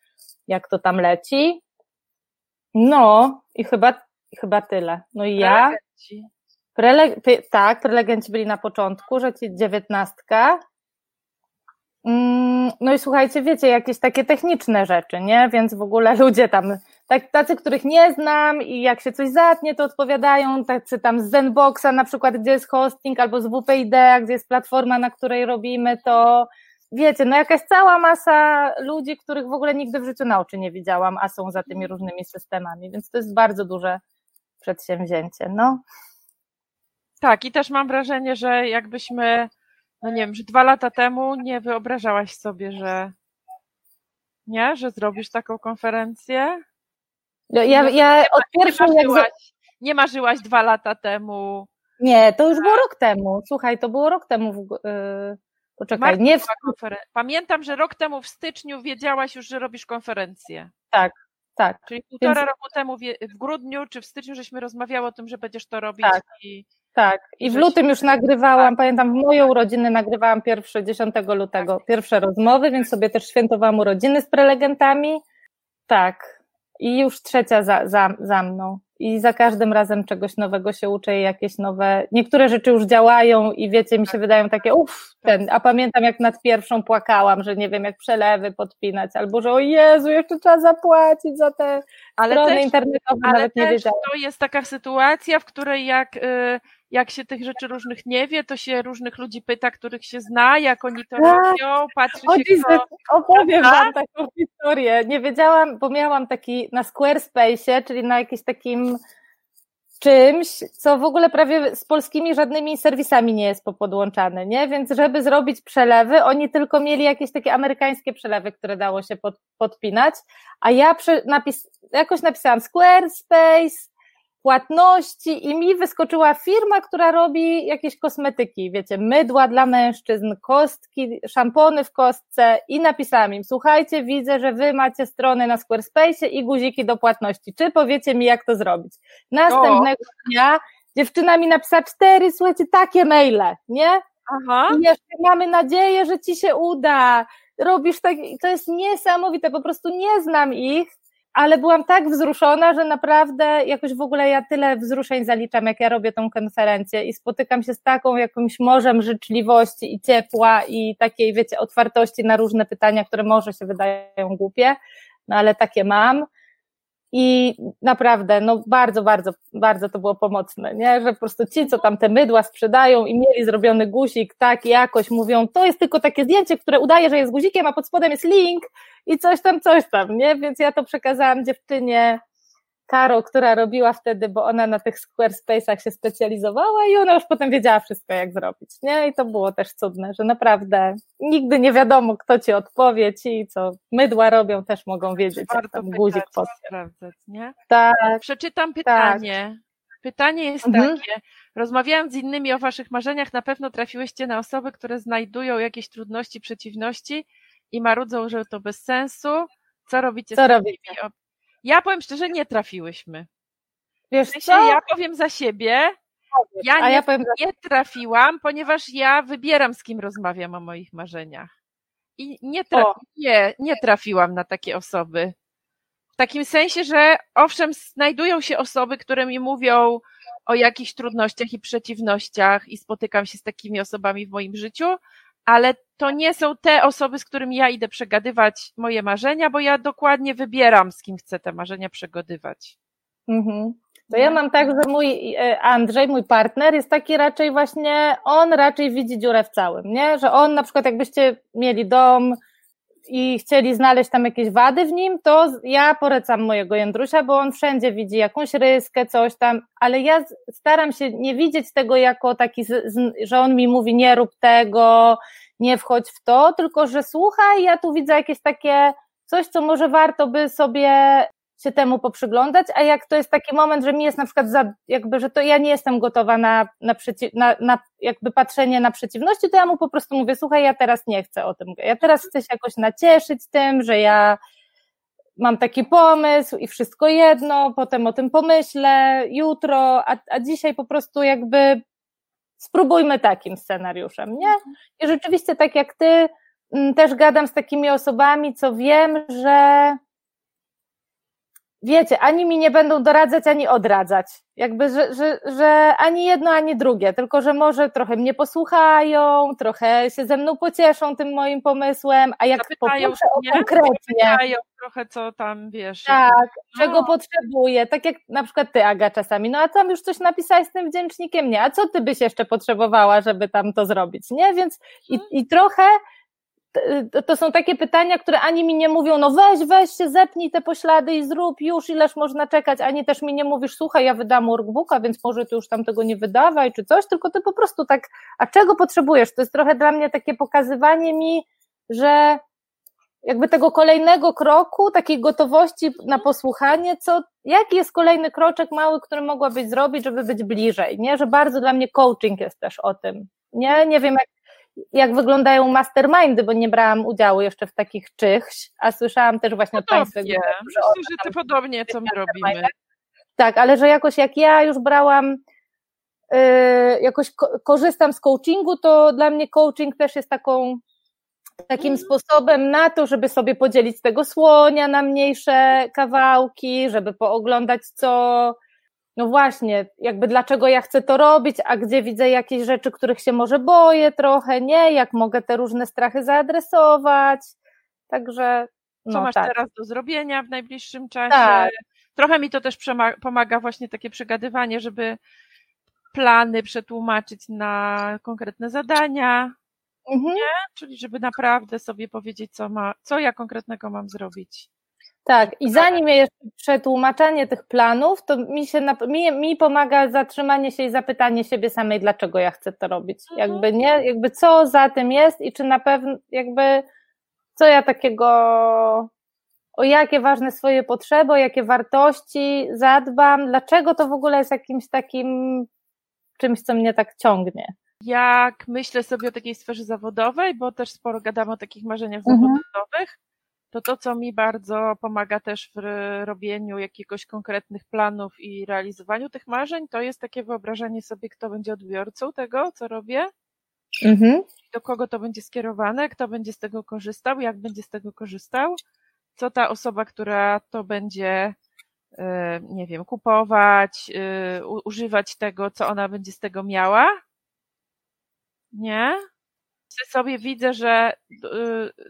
Speaker 2: jak to tam leci. No i chyba, chyba tyle. No i ja. Prele, tak, prelegenci byli na początku, że ci dziewiętnastka. Mm, no i słuchajcie, wiecie, jakieś takie techniczne rzeczy, nie? Więc w ogóle ludzie tam tak, tacy, których nie znam i jak się coś zatnie, to odpowiadają, tacy tam z Zenboxa na przykład, gdzie jest hosting, albo z WPID, gdzie jest platforma, na której robimy to, wiecie, no jakaś cała masa ludzi, których w ogóle nigdy w życiu na oczy nie widziałam, a są za tymi różnymi systemami, więc to jest bardzo duże przedsięwzięcie, no.
Speaker 1: Tak, i też mam wrażenie, że jakbyśmy, no nie wiem, że dwa lata temu nie wyobrażałaś sobie, że nie, że zrobisz taką konferencję?
Speaker 2: No, ja, ja od pierwszej
Speaker 1: nie marzyłaś, jak... nie marzyłaś dwa lata temu.
Speaker 2: Nie, to już było rok temu. Słuchaj, to było rok temu. W, yy, poczekaj, nie w...
Speaker 1: Pamiętam, że rok temu w styczniu wiedziałaś już, że robisz konferencję.
Speaker 2: Tak, tak.
Speaker 1: Czyli półtora Więc... roku temu w grudniu czy w styczniu żeśmy rozmawiały o tym, że będziesz to robić.
Speaker 2: Tak. I... Tak, i w lutym już nagrywałam, tak. pamiętam, w moje urodziny nagrywałam pierwsze, 10 lutego, tak. pierwsze rozmowy, więc sobie też świętowałam urodziny z prelegentami. Tak, i już trzecia za, za, za mną. I za każdym razem czegoś nowego się uczę i jakieś nowe. Niektóre rzeczy już działają i wiecie, mi się wydają takie, uff, ten. A pamiętam, jak nad pierwszą płakałam, że nie wiem, jak przelewy podpinać, albo że o Jezu, jeszcze trzeba zapłacić za te ale strony też, internetowe, ale nawet nie wiedziałam.
Speaker 1: To jest taka sytuacja, w której jak. Yy jak się tych rzeczy różnych nie wie, to się różnych ludzi pyta, których się zna, jak oni to tak. robią, patrzy o, się kto...
Speaker 2: Opowiem wam taką historię. Nie wiedziałam, bo miałam taki na Squarespace, czyli na jakimś takim czymś, co w ogóle prawie z polskimi żadnymi serwisami nie jest popodłączane, nie? Więc żeby zrobić przelewy, oni tylko mieli jakieś takie amerykańskie przelewy, które dało się pod, podpinać, a ja przy, napis, jakoś napisałam Squarespace, płatności i mi wyskoczyła firma, która robi jakieś kosmetyki, wiecie, mydła dla mężczyzn, kostki, szampony w kostce i napisałam im, słuchajcie, widzę, że wy macie stronę na Squarespace i guziki do płatności, czy powiecie mi, jak to zrobić? Następnego o. dnia dziewczyna mi napisała cztery, słuchajcie, takie maile, nie?
Speaker 1: Aha.
Speaker 2: I jeszcze mamy nadzieję, że ci się uda. Robisz tak, to jest niesamowite, po prostu nie znam ich, ale byłam tak wzruszona, że naprawdę jakoś w ogóle ja tyle wzruszeń zaliczam, jak ja robię tą konferencję i spotykam się z taką jakimś morzem życzliwości i ciepła i takiej, wiecie, otwartości na różne pytania, które może się wydają głupie, no ale takie mam. I naprawdę, no bardzo, bardzo, bardzo to było pomocne, nie? Że po prostu ci, co tam te mydła sprzedają i mieli zrobiony guzik, tak, jakoś mówią, to jest tylko takie zdjęcie, które udaje, że jest guzikiem, a pod spodem jest link i coś tam, coś tam, nie? Więc ja to przekazałam dziewczynie, Karo, która robiła wtedy, bo ona na tych Squarespace'ach się specjalizowała i ona już potem wiedziała wszystko, jak zrobić, nie? I to było też cudne, że naprawdę nigdy nie wiadomo, kto ci odpowie, ci, co mydła robią, też mogą wiedzieć, jak tam guzik
Speaker 1: nie?
Speaker 2: Tak.
Speaker 1: Przeczytam pytanie. Tak. Pytanie jest mhm. takie. Rozmawiając z innymi o waszych marzeniach, na pewno trafiłyście na osoby, które znajdują jakieś trudności, przeciwności i marudzą, że to bez sensu. Co robicie
Speaker 2: Co z robicie?
Speaker 1: Ja powiem szczerze, nie trafiłyśmy.
Speaker 2: Wiesz w co?
Speaker 1: Ja powiem za siebie. Ja, nie, ja powiem... nie trafiłam, ponieważ ja wybieram, z kim rozmawiam o moich marzeniach. I nie, trafi... nie, nie trafiłam na takie osoby. W takim sensie, że owszem, znajdują się osoby, które mi mówią o jakichś trudnościach i przeciwnościach i spotykam się z takimi osobami w moim życiu, ale to nie są te osoby, z którymi ja idę przegadywać moje marzenia, bo ja dokładnie wybieram, z kim chcę te marzenia przegadywać.
Speaker 2: Mhm. To ja mam tak, że mój e, Andrzej, mój partner, jest taki raczej właśnie, on raczej widzi dziurę w całym, nie? Że on na przykład jakbyście mieli dom i chcieli znaleźć tam jakieś wady w nim, to ja polecam mojego Jędrusia, bo on wszędzie widzi jakąś ryskę, coś tam, ale ja staram się nie widzieć tego jako taki, że on mi mówi nie rób tego, nie wchodź w to, tylko że słuchaj, ja tu widzę jakieś takie coś, co może warto by sobie się temu poprzyglądać, a jak to jest taki moment, że mi jest na przykład za, jakby, że to ja nie jestem gotowa na, na, przeciw, na, na jakby patrzenie na przeciwności, to ja mu po prostu mówię, słuchaj, ja teraz nie chcę o tym, ja teraz chcę się jakoś nacieszyć tym, że ja mam taki pomysł i wszystko jedno, potem o tym pomyślę, jutro, a, a dzisiaj po prostu jakby spróbujmy takim scenariuszem, nie? I rzeczywiście tak jak ty, mm, też gadam z takimi osobami, co wiem, że wiecie, ani mi nie będą doradzać, ani odradzać. Jakby, że, że, że ani jedno, ani drugie, tylko że może trochę mnie posłuchają, trochę się ze mną pocieszą tym moim pomysłem, a jak
Speaker 1: Zapytają
Speaker 2: o konkretnie.
Speaker 1: Zapytają trochę, co tam wiesz.
Speaker 2: Tak, no. czego potrzebuję, tak jak na przykład ty, Aga, czasami. No a tam już coś napisałeś z tym wdzięcznikiem, nie? A co ty byś jeszcze potrzebowała, żeby tam to zrobić, nie? Więc i, mhm. i trochę to są takie pytania, które ani mi nie mówią, no weź, weź się, zepnij te poślady i zrób już, ileż można czekać, ani też mi nie mówisz, słuchaj, ja wydam workbooka, więc może ty już tam tego nie wydawaj, czy coś, tylko ty po prostu tak, a czego potrzebujesz? To jest trochę dla mnie takie pokazywanie mi, że jakby tego kolejnego kroku, takiej gotowości na posłuchanie, co, jaki jest kolejny kroczek mały, który mogłabyś zrobić, żeby być bliżej, nie? Że bardzo dla mnie coaching jest też o tym, nie? Nie wiem, jak jak wyglądają mastermindy, bo nie brałam udziału jeszcze w takich czymś, a słyszałam też właśnie
Speaker 1: podobnie. od Państwa. Myślę, że to podobnie, co my robimy.
Speaker 2: Tak, ale że jakoś jak ja już brałam, yy, jakoś ko korzystam z coachingu, to dla mnie coaching też jest taką takim mm. sposobem na to, żeby sobie podzielić tego słonia na mniejsze kawałki, żeby pooglądać, co, no właśnie, jakby dlaczego ja chcę to robić, a gdzie widzę jakieś rzeczy, których się może boję trochę, nie, jak mogę te różne strachy zaadresować, także...
Speaker 1: No, Co masz tak. teraz do zrobienia w najbliższym czasie? Tak. Trochę mi to też pomaga właśnie takie przegadywanie, żeby plany przetłumaczyć na konkretne zadania, mhm. nie? Czyli żeby naprawdę sobie powiedzieć, co, ma, co ja konkretnego mam zrobić.
Speaker 2: Tak, i zanim jest przetłumaczenie tych planów, to mi się mi, mi pomaga zatrzymanie się i zapytanie siebie samej, dlaczego ja chcę to robić. Mhm. Jakby nie, jakby co za tym jest i czy na pewno, jakby co ja takiego, o jakie ważne swoje potrzeby, o jakie wartości zadbam, dlaczego to w ogóle jest jakimś takim czymś, co mnie tak ciągnie.
Speaker 1: Jak myślę sobie o takiej sferze zawodowej, bo też sporo gadam o takich marzeniach mhm. zawodowych, to to, co mi bardzo pomaga też w robieniu jakiegoś konkretnych planów i realizowaniu tych marzeń, to jest takie wyobrażenie sobie, kto będzie odbiorcą tego, co robię, mhm. do kogo to będzie skierowane, kto będzie z tego korzystał, jak będzie z tego korzystał, co ta osoba, która to będzie, e, nie wiem, kupować, e, używać tego, co ona będzie z tego miała. Nie? Sobie widzę, że e,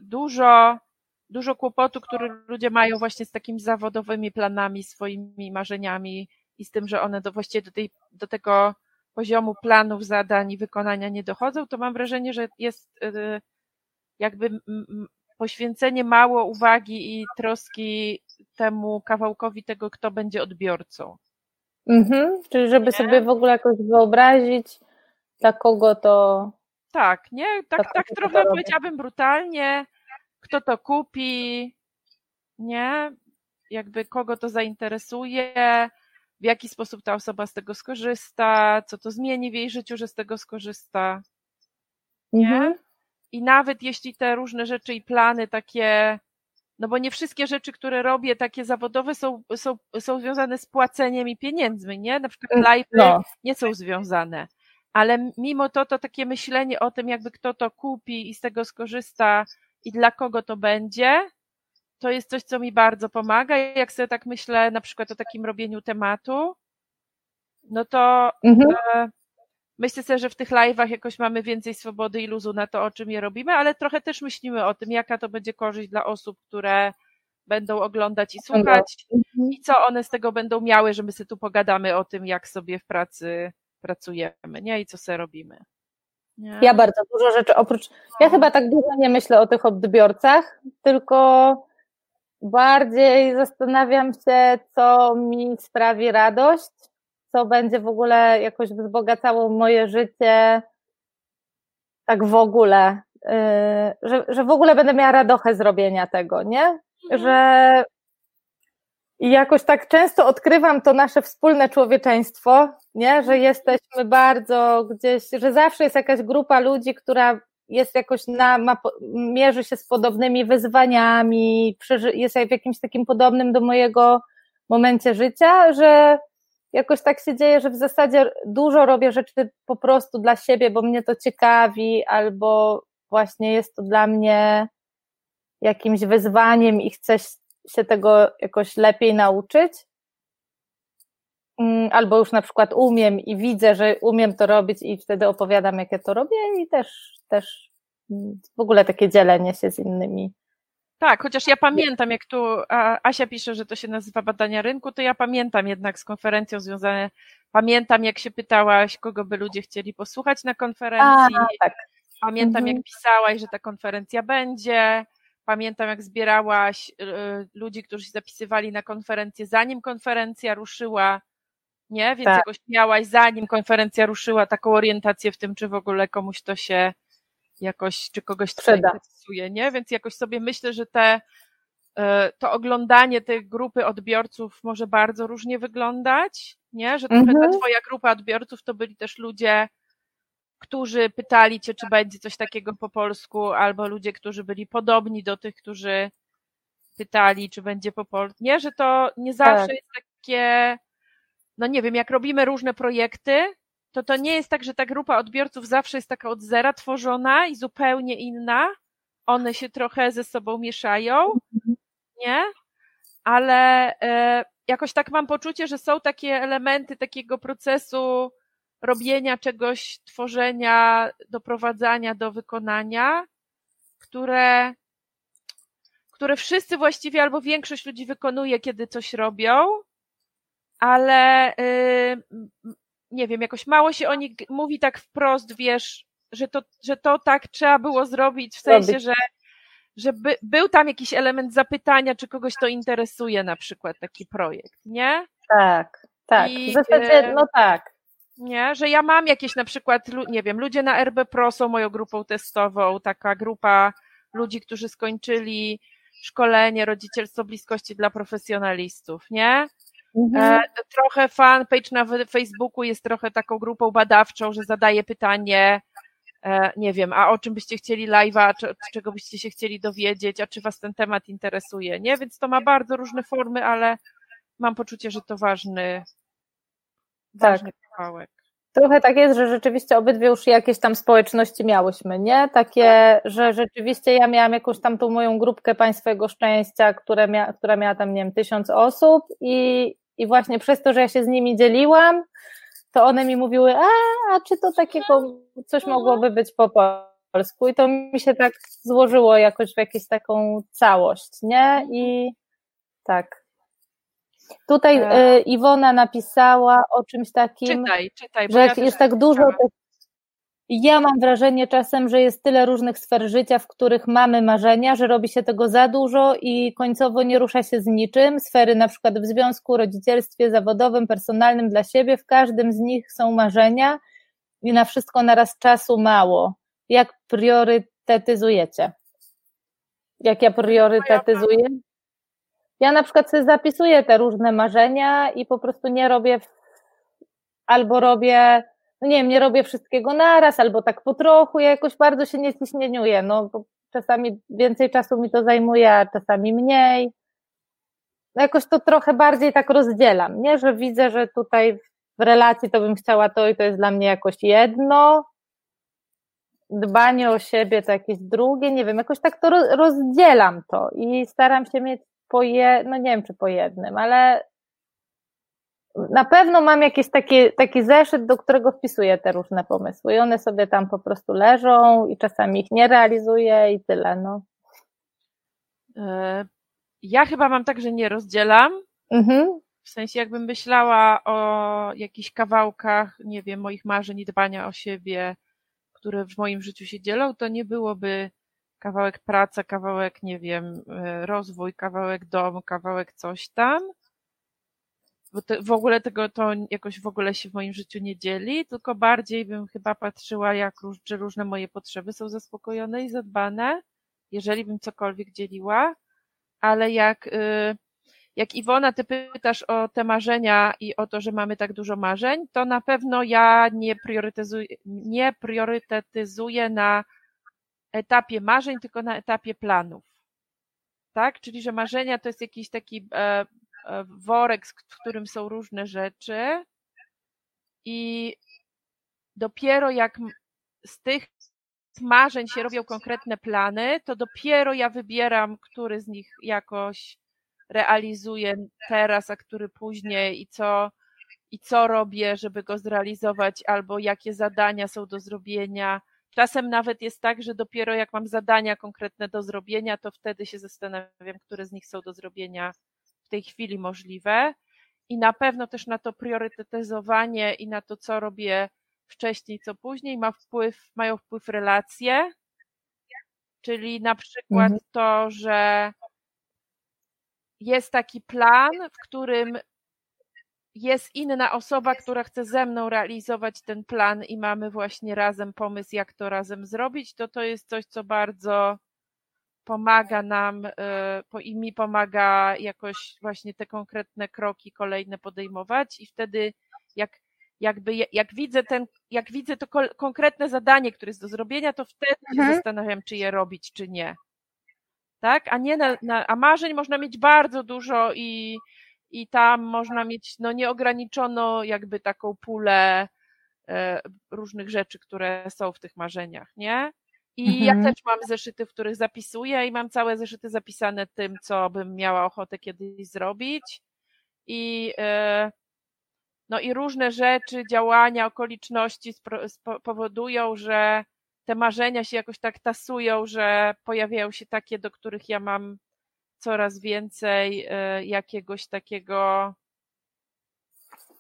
Speaker 1: dużo dużo kłopotu, który ludzie mają właśnie z takimi zawodowymi planami, swoimi marzeniami i z tym, że one do, właściwie do, tej, do tego poziomu planów, zadań i wykonania nie dochodzą, to mam wrażenie, że jest y, jakby poświęcenie mało uwagi i troski temu kawałkowi tego, kto będzie odbiorcą.
Speaker 2: Mhm, czyli żeby nie? sobie w ogóle jakoś wyobrazić, dla kogo to.
Speaker 1: Tak, nie? Tak, tak trochę powiedziałabym brutalnie kto to kupi, nie? Jakby kogo to zainteresuje, w jaki sposób ta osoba z tego skorzysta, co to zmieni w jej życiu, że z tego skorzysta. Nie? Mhm. I nawet jeśli te różne rzeczy i plany takie, no bo nie wszystkie rzeczy, które robię, takie zawodowe, są, są, są związane z płaceniem i pieniędzmi, nie? Na przykład live no. nie są związane. Ale mimo to, to takie myślenie o tym, jakby kto to kupi i z tego skorzysta, i dla kogo to będzie, to jest coś, co mi bardzo pomaga. Jak sobie tak myślę na przykład o takim robieniu tematu, no to mhm. e, myślę sobie, że w tych live'ach jakoś mamy więcej swobody i luzu na to, o czym je robimy, ale trochę też myślimy o tym, jaka to będzie korzyść dla osób, które będą oglądać i słuchać mhm. i co one z tego będą miały, że my sobie tu pogadamy o tym, jak sobie w pracy pracujemy, nie? I co sobie robimy.
Speaker 2: Nie? Ja bardzo dużo rzeczy, oprócz, ja chyba tak dużo nie myślę o tych odbiorcach, tylko bardziej zastanawiam się, co mi sprawi radość, co będzie w ogóle jakoś wzbogacało moje życie, tak w ogóle, yy, że, że w ogóle będę miała radochę zrobienia tego, nie? Mhm. Że i jakoś tak często odkrywam to nasze wspólne człowieczeństwo, nie? że jesteśmy bardzo gdzieś, że zawsze jest jakaś grupa ludzi, która jest jakoś na, ma, mierzy się z podobnymi wyzwaniami, jest w jakimś takim podobnym do mojego momencie życia, że jakoś tak się dzieje, że w zasadzie dużo robię rzeczy po prostu dla siebie, bo mnie to ciekawi, albo właśnie jest to dla mnie jakimś wyzwaniem i chcę się tego jakoś lepiej nauczyć, mm, albo już na przykład umiem i widzę, że umiem to robić i wtedy opowiadam, jak ja to robię i też, też w ogóle takie dzielenie się z innymi.
Speaker 1: Tak, chociaż ja pamiętam, jak tu Asia pisze, że to się nazywa badania rynku, to ja pamiętam jednak z konferencją związane, pamiętam jak się pytałaś, kogo by ludzie chcieli posłuchać na konferencji, A, tak. pamiętam mhm. jak pisałaś, że ta konferencja będzie, Pamiętam, jak zbierałaś y, ludzi, którzy się zapisywali na konferencję, zanim konferencja ruszyła, nie? Więc tak. jakoś miałaś, zanim konferencja ruszyła, taką orientację w tym, czy w ogóle komuś to się jakoś, czy kogoś to interesuje, nie? Więc jakoś sobie myślę, że te, y, to oglądanie tej grupy odbiorców może bardzo różnie wyglądać, nie? Że trochę mhm. ta twoja grupa odbiorców to byli też ludzie, którzy pytali cię, czy będzie coś takiego po polsku, albo ludzie, którzy byli podobni do tych, którzy pytali, czy będzie po polsku. Nie, że to nie zawsze tak. jest takie, no nie wiem, jak robimy różne projekty, to to nie jest tak, że ta grupa odbiorców zawsze jest taka od zera tworzona i zupełnie inna. One się trochę ze sobą mieszają, nie? Ale e, jakoś tak mam poczucie, że są takie elementy takiego procesu robienia czegoś, tworzenia, doprowadzania do wykonania, które, które wszyscy właściwie albo większość ludzi wykonuje, kiedy coś robią, ale yy, nie wiem, jakoś mało się o nich mówi tak wprost, wiesz, że to, że to tak trzeba było zrobić, w sensie, że, że by, był tam jakiś element zapytania, czy kogoś to interesuje, na przykład taki projekt, nie?
Speaker 2: Tak, tak. I, w zasadzie, no tak
Speaker 1: nie? Że ja mam jakieś na przykład, nie wiem, ludzie na RB Pro są moją grupą testową, taka grupa ludzi, którzy skończyli szkolenie rodzicielstwo bliskości dla profesjonalistów, nie? Mhm. E, trochę fanpage na Facebooku jest trochę taką grupą badawczą, że zadaje pytanie, e, nie wiem, a o czym byście chcieli live'a, czego byście się chcieli dowiedzieć, a czy was ten temat interesuje, nie? Więc to ma bardzo różne formy, ale mam poczucie, że to ważny, tak. ważny kawałek.
Speaker 2: Trochę tak jest, że rzeczywiście obydwie już jakieś tam społeczności miałyśmy, nie? Takie, że rzeczywiście ja miałam jakąś tam tą moją grupkę Państwego Szczęścia, która, mia, która miała tam, nie wiem, tysiąc osób i, i właśnie przez to, że ja się z nimi dzieliłam, to one mi mówiły, a, a czy to takiego coś mogłoby być po polsku? I to mi się tak złożyło jakoś w jakąś taką całość, nie? I tak. Tutaj e... Iwona napisała o czymś takim,
Speaker 1: czytaj, czytaj,
Speaker 2: że ja jest tak dużo, ja mam wrażenie czasem, że jest tyle różnych sfer życia, w których mamy marzenia, że robi się tego za dużo i końcowo nie rusza się z niczym. Sfery na przykład w związku, rodzicielstwie, zawodowym, personalnym dla siebie, w każdym z nich są marzenia i na wszystko naraz czasu mało. Jak priorytetyzujecie? Jak ja priorytetyzuję? Ja na przykład sobie zapisuję te różne marzenia i po prostu nie robię, albo robię, no nie wiem, nie robię wszystkiego naraz, albo tak po trochu, ja jakoś bardzo się nie ciśnieniuję, no bo czasami więcej czasu mi to zajmuje, a czasami mniej. No jakoś to trochę bardziej tak rozdzielam, nie, że widzę, że tutaj w relacji to bym chciała to i to jest dla mnie jakoś jedno, dbanie o siebie to jakieś drugie, nie wiem, jakoś tak to rozdzielam to i staram się mieć po je, no nie wiem czy po jednym, ale na pewno mam jakiś taki, taki zeszyt, do którego wpisuję te różne pomysły i one sobie tam po prostu leżą i czasami ich nie realizuję i tyle, no.
Speaker 1: E, ja chyba mam tak, że nie rozdzielam. Mhm. W sensie jakbym myślała o jakichś kawałkach, nie wiem, moich marzeń i dbania o siebie, które w moim życiu się dzielą, to nie byłoby kawałek praca, kawałek, nie wiem, e, rozwój, kawałek dom, kawałek coś tam. Bo w ogóle tego to jakoś w ogóle się w moim życiu nie dzieli, tylko bardziej bym chyba patrzyła, jak czy różne moje potrzeby są zaspokojone i zadbane, jeżeli bym cokolwiek dzieliła, ale jak, y, jak Iwona, ty pytasz o te marzenia i o to, że mamy tak dużo marzeń, to na pewno ja nie priorytetyzuję, nie priorytetyzuję na etapie marzeń, tylko na etapie planów. Tak? Czyli, że marzenia to jest jakiś taki e, e, worek, w którym są różne rzeczy i dopiero jak z tych marzeń się robią konkretne plany, to dopiero ja wybieram, który z nich jakoś realizuję teraz, a który później i co, i co robię, żeby go zrealizować, albo jakie zadania są do zrobienia, Czasem nawet jest tak, że dopiero jak mam zadania konkretne do zrobienia, to wtedy się zastanawiam, które z nich są do zrobienia w tej chwili możliwe. I na pewno też na to priorytetyzowanie i na to, co robię wcześniej, co później, ma wpływ, mają wpływ relacje. Czyli na przykład mhm. to, że jest taki plan, w którym jest inna osoba, która chce ze mną realizować ten plan i mamy właśnie razem pomysł, jak to razem zrobić, to to jest coś, co bardzo pomaga nam e, i mi pomaga jakoś właśnie te konkretne kroki kolejne podejmować i wtedy jak jakby jak widzę ten, jak widzę to konkretne zadanie, które jest do zrobienia, to wtedy mhm. się zastanawiam, czy je robić, czy nie. Tak? A nie na, na, a marzeń można mieć bardzo dużo i i tam można mieć no nieograniczono jakby taką pulę e, różnych rzeczy, które są w tych marzeniach, nie? I mhm. ja też mam zeszyty, w których zapisuję i mam całe zeszyty zapisane tym, co bym miała ochotę kiedyś zrobić. I e, no i różne rzeczy, działania, okoliczności powodują, że te marzenia się jakoś tak tasują, że pojawiają się takie, do których ja mam coraz więcej e, jakiegoś takiego,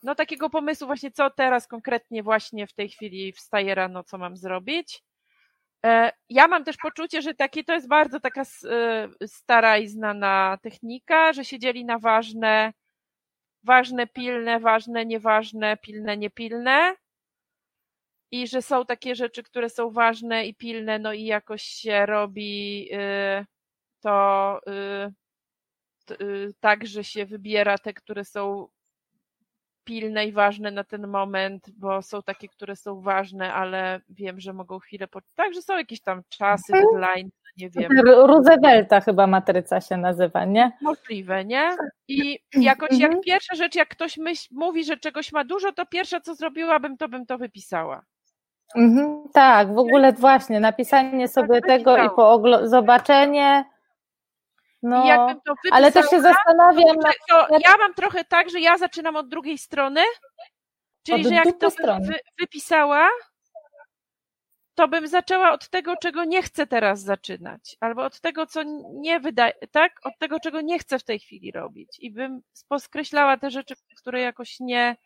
Speaker 1: no takiego pomysłu właśnie, co teraz konkretnie właśnie w tej chwili wstaje rano, co mam zrobić. E, ja mam też poczucie, że taki to jest bardzo taka e, stara i znana technika, że się dzieli na ważne, ważne, pilne, ważne, nieważne, pilne, niepilne. I że są takie rzeczy, które są ważne i pilne, no i jakoś się robi to y, y, tak, że się wybiera te, które są pilne i ważne na ten moment, bo są takie, które są ważne, ale wiem, że mogą chwilę po... Tak, że są jakieś tam czasy,
Speaker 2: Mhm.
Speaker 1: deadline, nie wiem.
Speaker 2: Roosevelta chyba matryca się nazywa, nie?
Speaker 1: Możliwe, nie? I jakoś jak
Speaker 2: Mhm.
Speaker 1: pierwsza rzecz, jak ktoś myśl, mówi, że czegoś ma dużo, to pierwsze co zrobiłabym, to bym to wypisała.
Speaker 2: Mhm, tak, w ogóle właśnie napisanie sobie
Speaker 1: tak
Speaker 2: tego i po oglo- zobaczenie.
Speaker 1: I
Speaker 2: No,
Speaker 1: jakbym to wypisała,
Speaker 2: ale też się zastanawiam, na-
Speaker 1: to ja mam trochę tak, że ja zaczynam od drugiej strony, czyli
Speaker 2: Od
Speaker 1: że jak to
Speaker 2: strony.
Speaker 1: wy, wypisała, to bym zaczęła od tego, czego nie chcę teraz zaczynać, albo od tego, co nie wydaje, tak? Od tego, czego nie chcę w tej chwili robić. I bym poskreślała te rzeczy, które jakoś nie,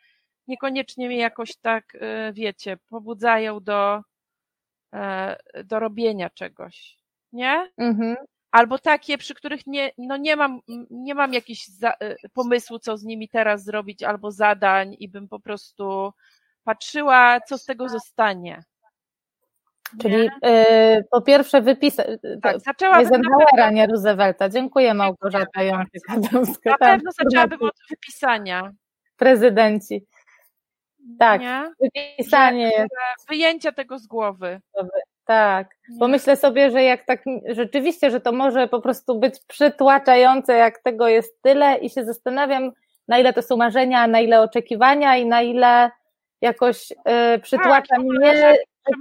Speaker 1: niekoniecznie mnie jakoś tak, y, wiecie, pobudzają do, e, do robienia czegoś. Nie?
Speaker 2: mhm,
Speaker 1: albo takie, przy których nie, no nie mam, nie mam za, y, pomysłu, co z nimi teraz zrobić, albo zadań i bym po prostu patrzyła, co z tego zostanie.
Speaker 2: czyli y, po pierwsze wypisać,
Speaker 1: tak, zaczęłabym
Speaker 2: Eisenhowera, nie Roosevelta. Dziękuję Małgorzata Jączyk-Adamska.
Speaker 1: na pewno zaczęłabym od wypisania.
Speaker 2: Prezydenci. Tak,
Speaker 1: Nie?
Speaker 2: wypisanie jest,
Speaker 1: Wyjęcia tego z głowy.
Speaker 2: Tak. Bo myślę sobie, że jak tak rzeczywiście, że to może po prostu być przytłaczające, jak tego jest tyle i się zastanawiam, na ile to są marzenia, na ile oczekiwania i na ile jakoś y, przytłacza
Speaker 1: Tak,
Speaker 2: mnie,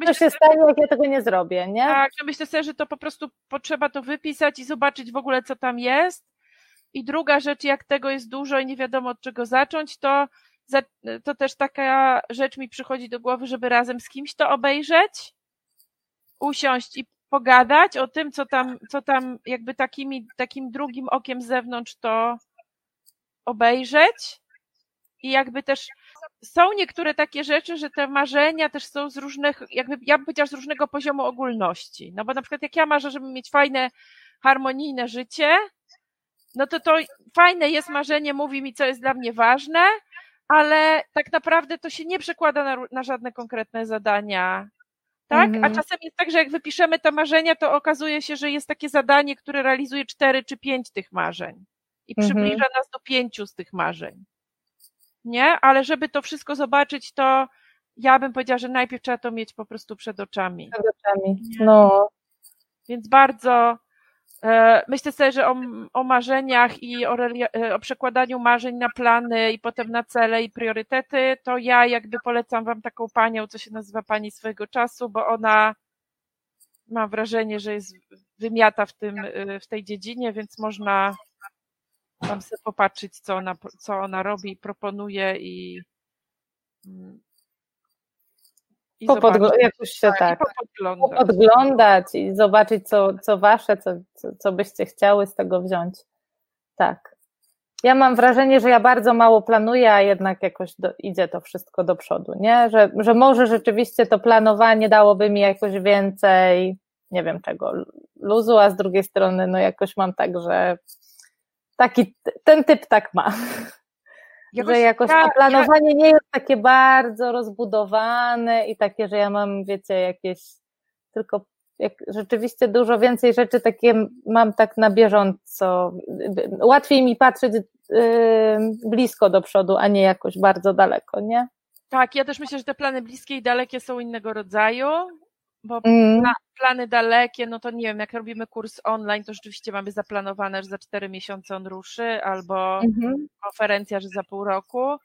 Speaker 2: co się stanie, jak ja tego nie zrobię, nie?
Speaker 1: Tak, że myślę sobie, że to po prostu potrzeba to wypisać i zobaczyć w ogóle, co tam jest. I druga rzecz, jak tego jest dużo i nie wiadomo od czego zacząć, to, to też taka rzecz mi przychodzi do głowy, żeby razem z kimś to obejrzeć, usiąść i pogadać o tym, co tam, co tam jakby takimi, takim drugim okiem z zewnątrz to obejrzeć. I jakby też są niektóre takie rzeczy, że te marzenia też są z różnych, jakby ja bym powiedziała z różnego poziomu ogólności. No bo na przykład jak ja marzę, żeby mieć fajne, harmonijne życie, no to to fajne jest marzenie, mówi mi, co jest dla mnie ważne, ale tak naprawdę to się nie przekłada na, na żadne konkretne zadania. Tak?
Speaker 2: Mhm.
Speaker 1: A czasem jest tak, że jak wypiszemy te marzenia, to okazuje się, że jest takie zadanie, które realizuje cztery czy pięć tych marzeń i
Speaker 2: Mhm.
Speaker 1: przybliża nas do pięciu z tych marzeń. Nie? Ale żeby to wszystko zobaczyć, to ja bym powiedziała, że najpierw trzeba to mieć po prostu przed oczami.
Speaker 2: Przed oczami. No,
Speaker 1: Więc bardzo myślę sobie, że o, o marzeniach i o, e, o przekładaniu marzeń na plany i potem na cele i priorytety, to ja jakby polecam wam taką panią, co się nazywa pani swojego czasu, bo ona mam wrażenie, że jest wymiata w tym, e, w tej dziedzinie, więc można tam sobie popatrzeć, co ona, co ona robi, proponuje i, mm, i
Speaker 2: popodgl- jakoś się tak.
Speaker 1: i popodglądać.
Speaker 2: podglądać i zobaczyć, co, co wasze, co, co, co byście chciały z tego wziąć. Tak. Ja mam wrażenie, że ja bardzo mało planuję, a jednak jakoś do, idzie to wszystko do przodu, nie? Że, że może rzeczywiście to planowanie dałoby mi jakoś więcej, nie wiem czego, luzu, a z drugiej strony, no jakoś mam tak, że taki, ten typ tak ma. Że jakoś
Speaker 1: ja-
Speaker 2: to planowanie nie jest takie bardzo rozbudowane i takie, że ja mam, wiecie, jakieś tylko jak rzeczywiście dużo więcej rzeczy takie mam tak na bieżąco. Łatwiej mi patrzeć yy, blisko do przodu, a nie jakoś bardzo daleko, nie?
Speaker 1: Tak, ja też myślę, że te plany bliskie i dalekie są innego rodzaju, bo
Speaker 2: Mm.
Speaker 1: pla- plany dalekie, no to nie wiem, jak robimy kurs online, to rzeczywiście mamy zaplanowane, że za cztery miesiące on ruszy, albo
Speaker 2: Mhm.
Speaker 1: konferencja, że za pół roku,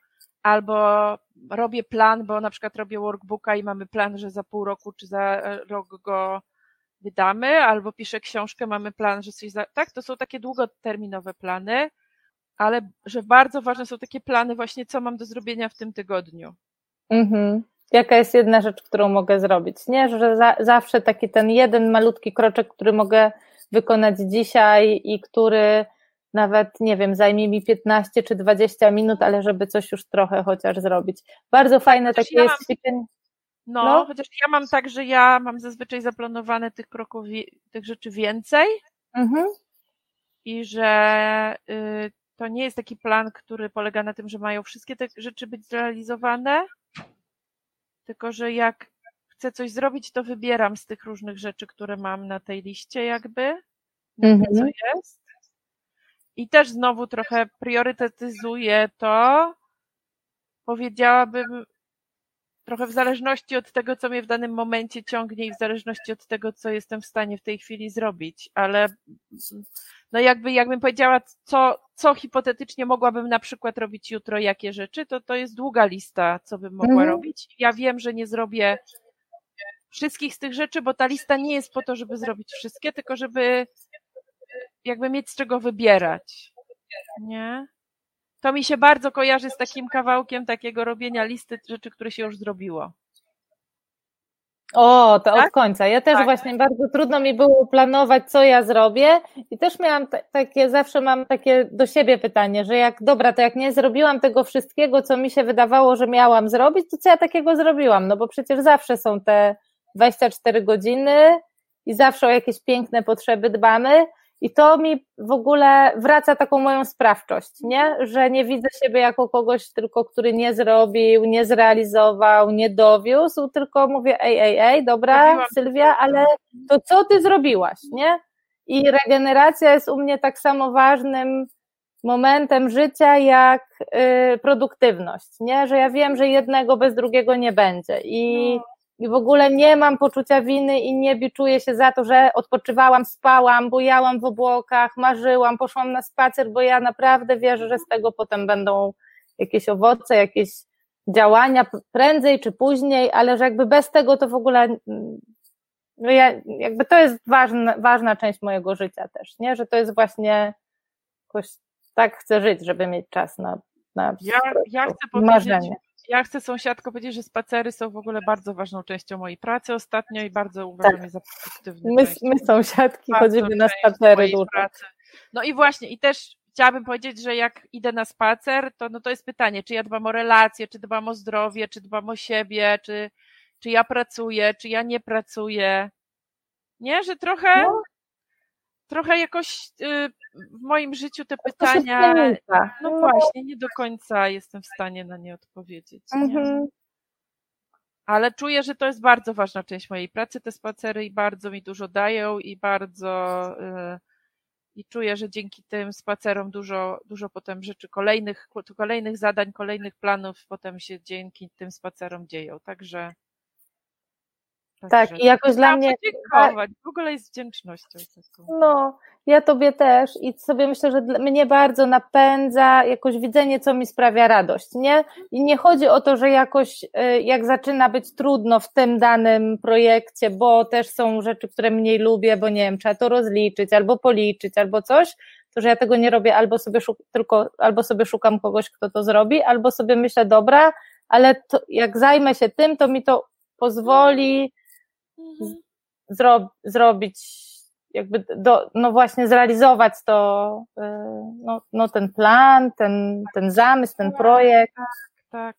Speaker 1: albo robię plan, bo na przykład robię workbooka i mamy plan, że za pół roku czy za e, rok go wydamy, albo piszę książkę, mamy plan, że coś za... Tak, to są takie długoterminowe plany, ale że bardzo ważne są takie plany właśnie, co mam do zrobienia w tym tygodniu.
Speaker 2: Mhm. Jaka jest jedna rzecz, którą mogę zrobić? Nie, że za, zawsze taki ten jeden malutki kroczek, który mogę wykonać dzisiaj i który nawet, nie wiem, zajmie mi 15 czy 20 minut, ale żeby coś już trochę chociaż zrobić. Bardzo fajne
Speaker 1: chociaż
Speaker 2: takie
Speaker 1: ja
Speaker 2: jest
Speaker 1: mam-
Speaker 2: ćwiczenie.
Speaker 1: No,
Speaker 2: No.
Speaker 1: chociaż ja mam tak, że ja mam zazwyczaj zaplanowane tych kroków, tych rzeczy więcej
Speaker 2: Mhm.
Speaker 1: i że y, to nie jest taki plan, który polega na tym, że mają wszystkie te rzeczy być zrealizowane, tylko że jak chcę coś zrobić, to wybieram z tych różnych rzeczy, które mam na tej liście jakby, na
Speaker 2: Mhm.
Speaker 1: tym, co jest. I też znowu trochę priorytetyzuję to, powiedziałabym, trochę w zależności od tego, co mnie w danym momencie ciągnie i w zależności od tego, co jestem w stanie w tej chwili zrobić, ale no jakby, jakbym powiedziała, co, co hipotetycznie mogłabym na przykład robić jutro, jakie rzeczy, to to jest długa lista, co bym mogła mhm. robić. Ja wiem, że nie zrobię wszystkich z tych rzeczy, bo ta lista nie jest po to, żeby zrobić wszystkie, tylko żeby jakby mieć z czego wybierać. Nie? To mi się bardzo kojarzy z takim kawałkiem takiego robienia listy rzeczy, które się już zrobiło.
Speaker 2: O, to tak? od końca. Ja też tak. właśnie bardzo trudno mi było planować, co ja zrobię i też miałam takie, zawsze mam takie do siebie pytanie, że jak, dobra, to jak nie zrobiłam tego wszystkiego, co mi się wydawało, że miałam zrobić, to co ja takiego zrobiłam? No bo przecież zawsze są te 24 godziny i zawsze o jakieś piękne potrzeby dbamy, i to mi w ogóle wraca taką moją sprawczość, nie? Że nie widzę siebie jako kogoś tylko, który nie zrobił, nie zrealizował, nie dowiózł, tylko mówię, ej, ej, ej, dobra, Sylwia, ale to co ty zrobiłaś, nie? I regeneracja jest u mnie tak samo ważnym momentem życia jak y, produktywność, nie? Że ja wiem, że jednego bez drugiego nie będzie. I no i w ogóle nie mam poczucia winy i nie biczuję się za to, że odpoczywałam, spałam, bujałam w obłokach, marzyłam, poszłam na spacer, bo ja naprawdę wierzę, że z tego potem będą jakieś owoce, jakieś działania prędzej czy później, ale że jakby bez tego to w ogóle no ja, jakby to jest ważna, ważna część mojego życia też, nie? Że to jest właśnie jakoś tak chcę żyć, żeby mieć czas na, na
Speaker 1: ja, ja chcę powiedzieć, marzenie ja chcę sąsiadko powiedzieć, że spacery są w ogóle bardzo ważną częścią mojej pracy ostatnio i bardzo uważam tak. je za produktywne.
Speaker 2: My, my sąsiadki chodzimy na spacery dużo. Pracy.
Speaker 1: No i właśnie, i też chciałabym powiedzieć, że jak idę na spacer, to, no to jest pytanie, czy ja dbam o relacje, czy dbam o zdrowie, czy dbam o siebie, czy, czy ja pracuję, czy ja nie pracuję. Nie, że trochę, no. Trochę jakoś y, w moim życiu te pytania, no, no właśnie, nie do końca jestem w stanie na nie odpowiedzieć. Mhm. Ale czuję, że to jest bardzo ważna część mojej pracy, te spacery i bardzo mi dużo dają i bardzo yy, i czuję, że dzięki tym spacerom dużo, dużo potem rzeczy kolejnych, kolejnych zadań, kolejnych planów potem się dzięki tym spacerom dzieją. Także
Speaker 2: tak, i jakoś dla mnie.
Speaker 1: Podziękować. W ogóle jest wdzięcznością.
Speaker 2: No, ja tobie też i sobie myślę, że mnie bardzo napędza jakoś widzenie, co mi sprawia radość, nie? I nie chodzi o to, że jakoś y, jak zaczyna być trudno w tym danym projekcie, bo też są rzeczy, które mniej lubię, bo nie wiem, trzeba to rozliczyć, albo policzyć, albo coś, to że ja tego nie robię, albo sobie szuk- tylko, albo sobie szukam kogoś, kto to zrobi, albo sobie myślę, dobra, ale to, jak zajmę się tym, to mi to pozwoli mhm. zro- zrobić jakby do, no właśnie zrealizować to, y, no, no ten plan, ten, ten zamysł, ten tak, projekt. Tak, tak.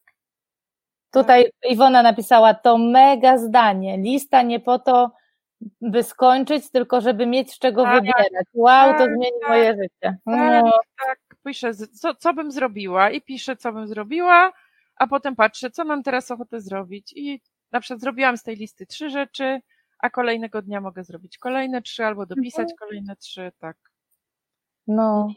Speaker 2: Tutaj Iwona napisała to mega zdanie. Lista nie po to, by skończyć, tylko żeby mieć z czego tak, wybierać. Wow, to tak, zmieni tak, moje życie. Tak,
Speaker 1: no. Tak, piszę, co, co bym zrobiła i piszę, co bym zrobiła, a potem patrzę, co mam teraz ochotę zrobić i na przykład zrobiłam z tej listy trzy rzeczy, a kolejnego dnia mogę zrobić kolejne trzy albo dopisać mhm. kolejne trzy, tak. No.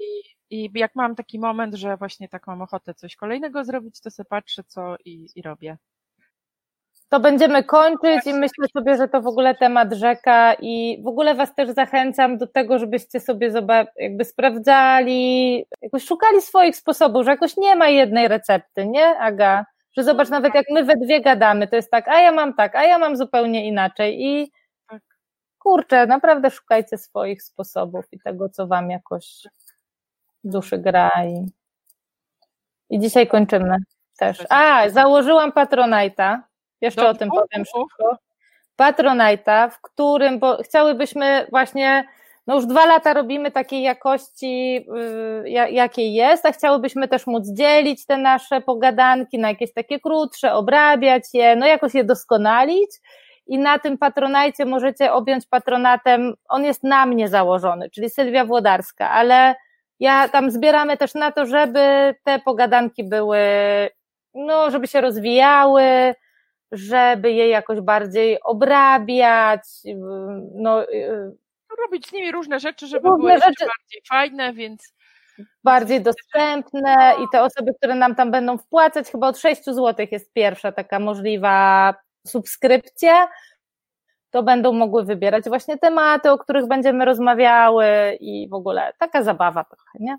Speaker 1: I, I jak mam taki moment, że właśnie tak mam ochotę coś kolejnego zrobić, to sobie patrzę co i, i robię.
Speaker 2: To będziemy kończyć i myślę sobie, że to w ogóle temat rzeka i w ogóle Was też zachęcam do tego, żebyście sobie jakby sprawdzali, jakoś szukali swoich sposobów, że jakoś nie ma jednej recepty, nie, Aga? Że zobacz, nawet jak my we dwie gadamy, to jest tak, a ja mam tak, a ja mam zupełnie inaczej i tak. kurczę, naprawdę szukajcie swoich sposobów i tego, co wam jakoś duszy gra i, i dzisiaj kończymy też. A, założyłam Patronite'a, jeszcze Do o tym powiem szybko. Patronite'a, w którym, bo chciałybyśmy właśnie no już dwa lata robimy takiej jakości, y, jakiej jest, a chciałybyśmy też móc dzielić te nasze pogadanki na jakieś takie krótsze, obrabiać je, no jakoś je doskonalić. I na tym patronajcie możecie objąć patronatem, on jest na mnie założony, czyli Sylwia Włodarska, ale ja tam zbieramy też na to, żeby te pogadanki były, no, żeby się rozwijały, żeby je jakoś bardziej obrabiać, no,
Speaker 1: robić z nimi różne rzeczy, żeby różne były rzeczy. jeszcze bardziej fajne, więc
Speaker 2: bardziej dostępne i te osoby, które nam tam będą wpłacać, chyba od 6 zł jest pierwsza taka możliwa subskrypcja, to będą mogły wybierać właśnie tematy, o których będziemy rozmawiały i w ogóle taka zabawa trochę, nie?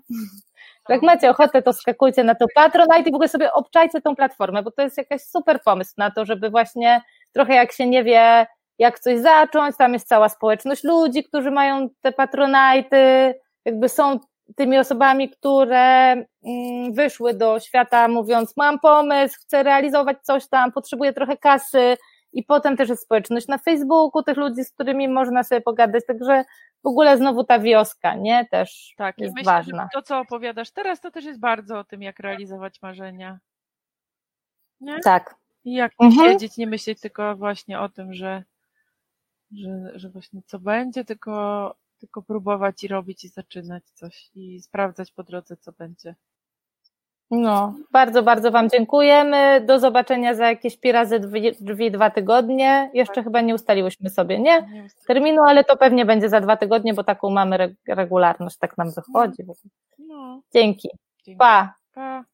Speaker 2: Jak macie ochotę, to skakujcie na to Patronite i w ogóle sobie obczajcie tą platformę, bo to jest jakaś super pomysł na to, żeby właśnie trochę jak się nie wie, jak coś zacząć, tam jest cała społeczność ludzi, którzy mają te patronajty, jakby są tymi osobami, które mm, wyszły do świata mówiąc, mam pomysł, chcę realizować coś tam, potrzebuję trochę kasy i potem też jest społeczność na Facebooku, tych ludzi, z którymi można sobie pogadać, także w ogóle znowu ta wioska, nie, też
Speaker 1: tak,
Speaker 2: jest
Speaker 1: myślę,
Speaker 2: ważna.
Speaker 1: To, co opowiadasz teraz, to też jest bardzo o tym, jak realizować marzenia. Nie?
Speaker 2: Tak.
Speaker 1: I jak
Speaker 2: Mhm.
Speaker 1: siedzieć, nie myśleć tylko właśnie o tym, że, że, że właśnie co będzie, tylko, tylko próbować i robić i zaczynać coś i sprawdzać po drodze, co będzie.
Speaker 2: No, bardzo, bardzo Wam dziękujemy. Do zobaczenia za jakieś pi razy drzwi, drzwi dwa tygodnie. Jeszcze chyba nie ustaliłyśmy sobie, nie?
Speaker 1: Nie
Speaker 2: Terminu, ale to pewnie będzie za dwa tygodnie, bo taką mamy reg- regularność, tak nam wychodzi.
Speaker 1: No,
Speaker 2: Dzięki.
Speaker 1: dzięki.
Speaker 2: Pa.
Speaker 1: Pa.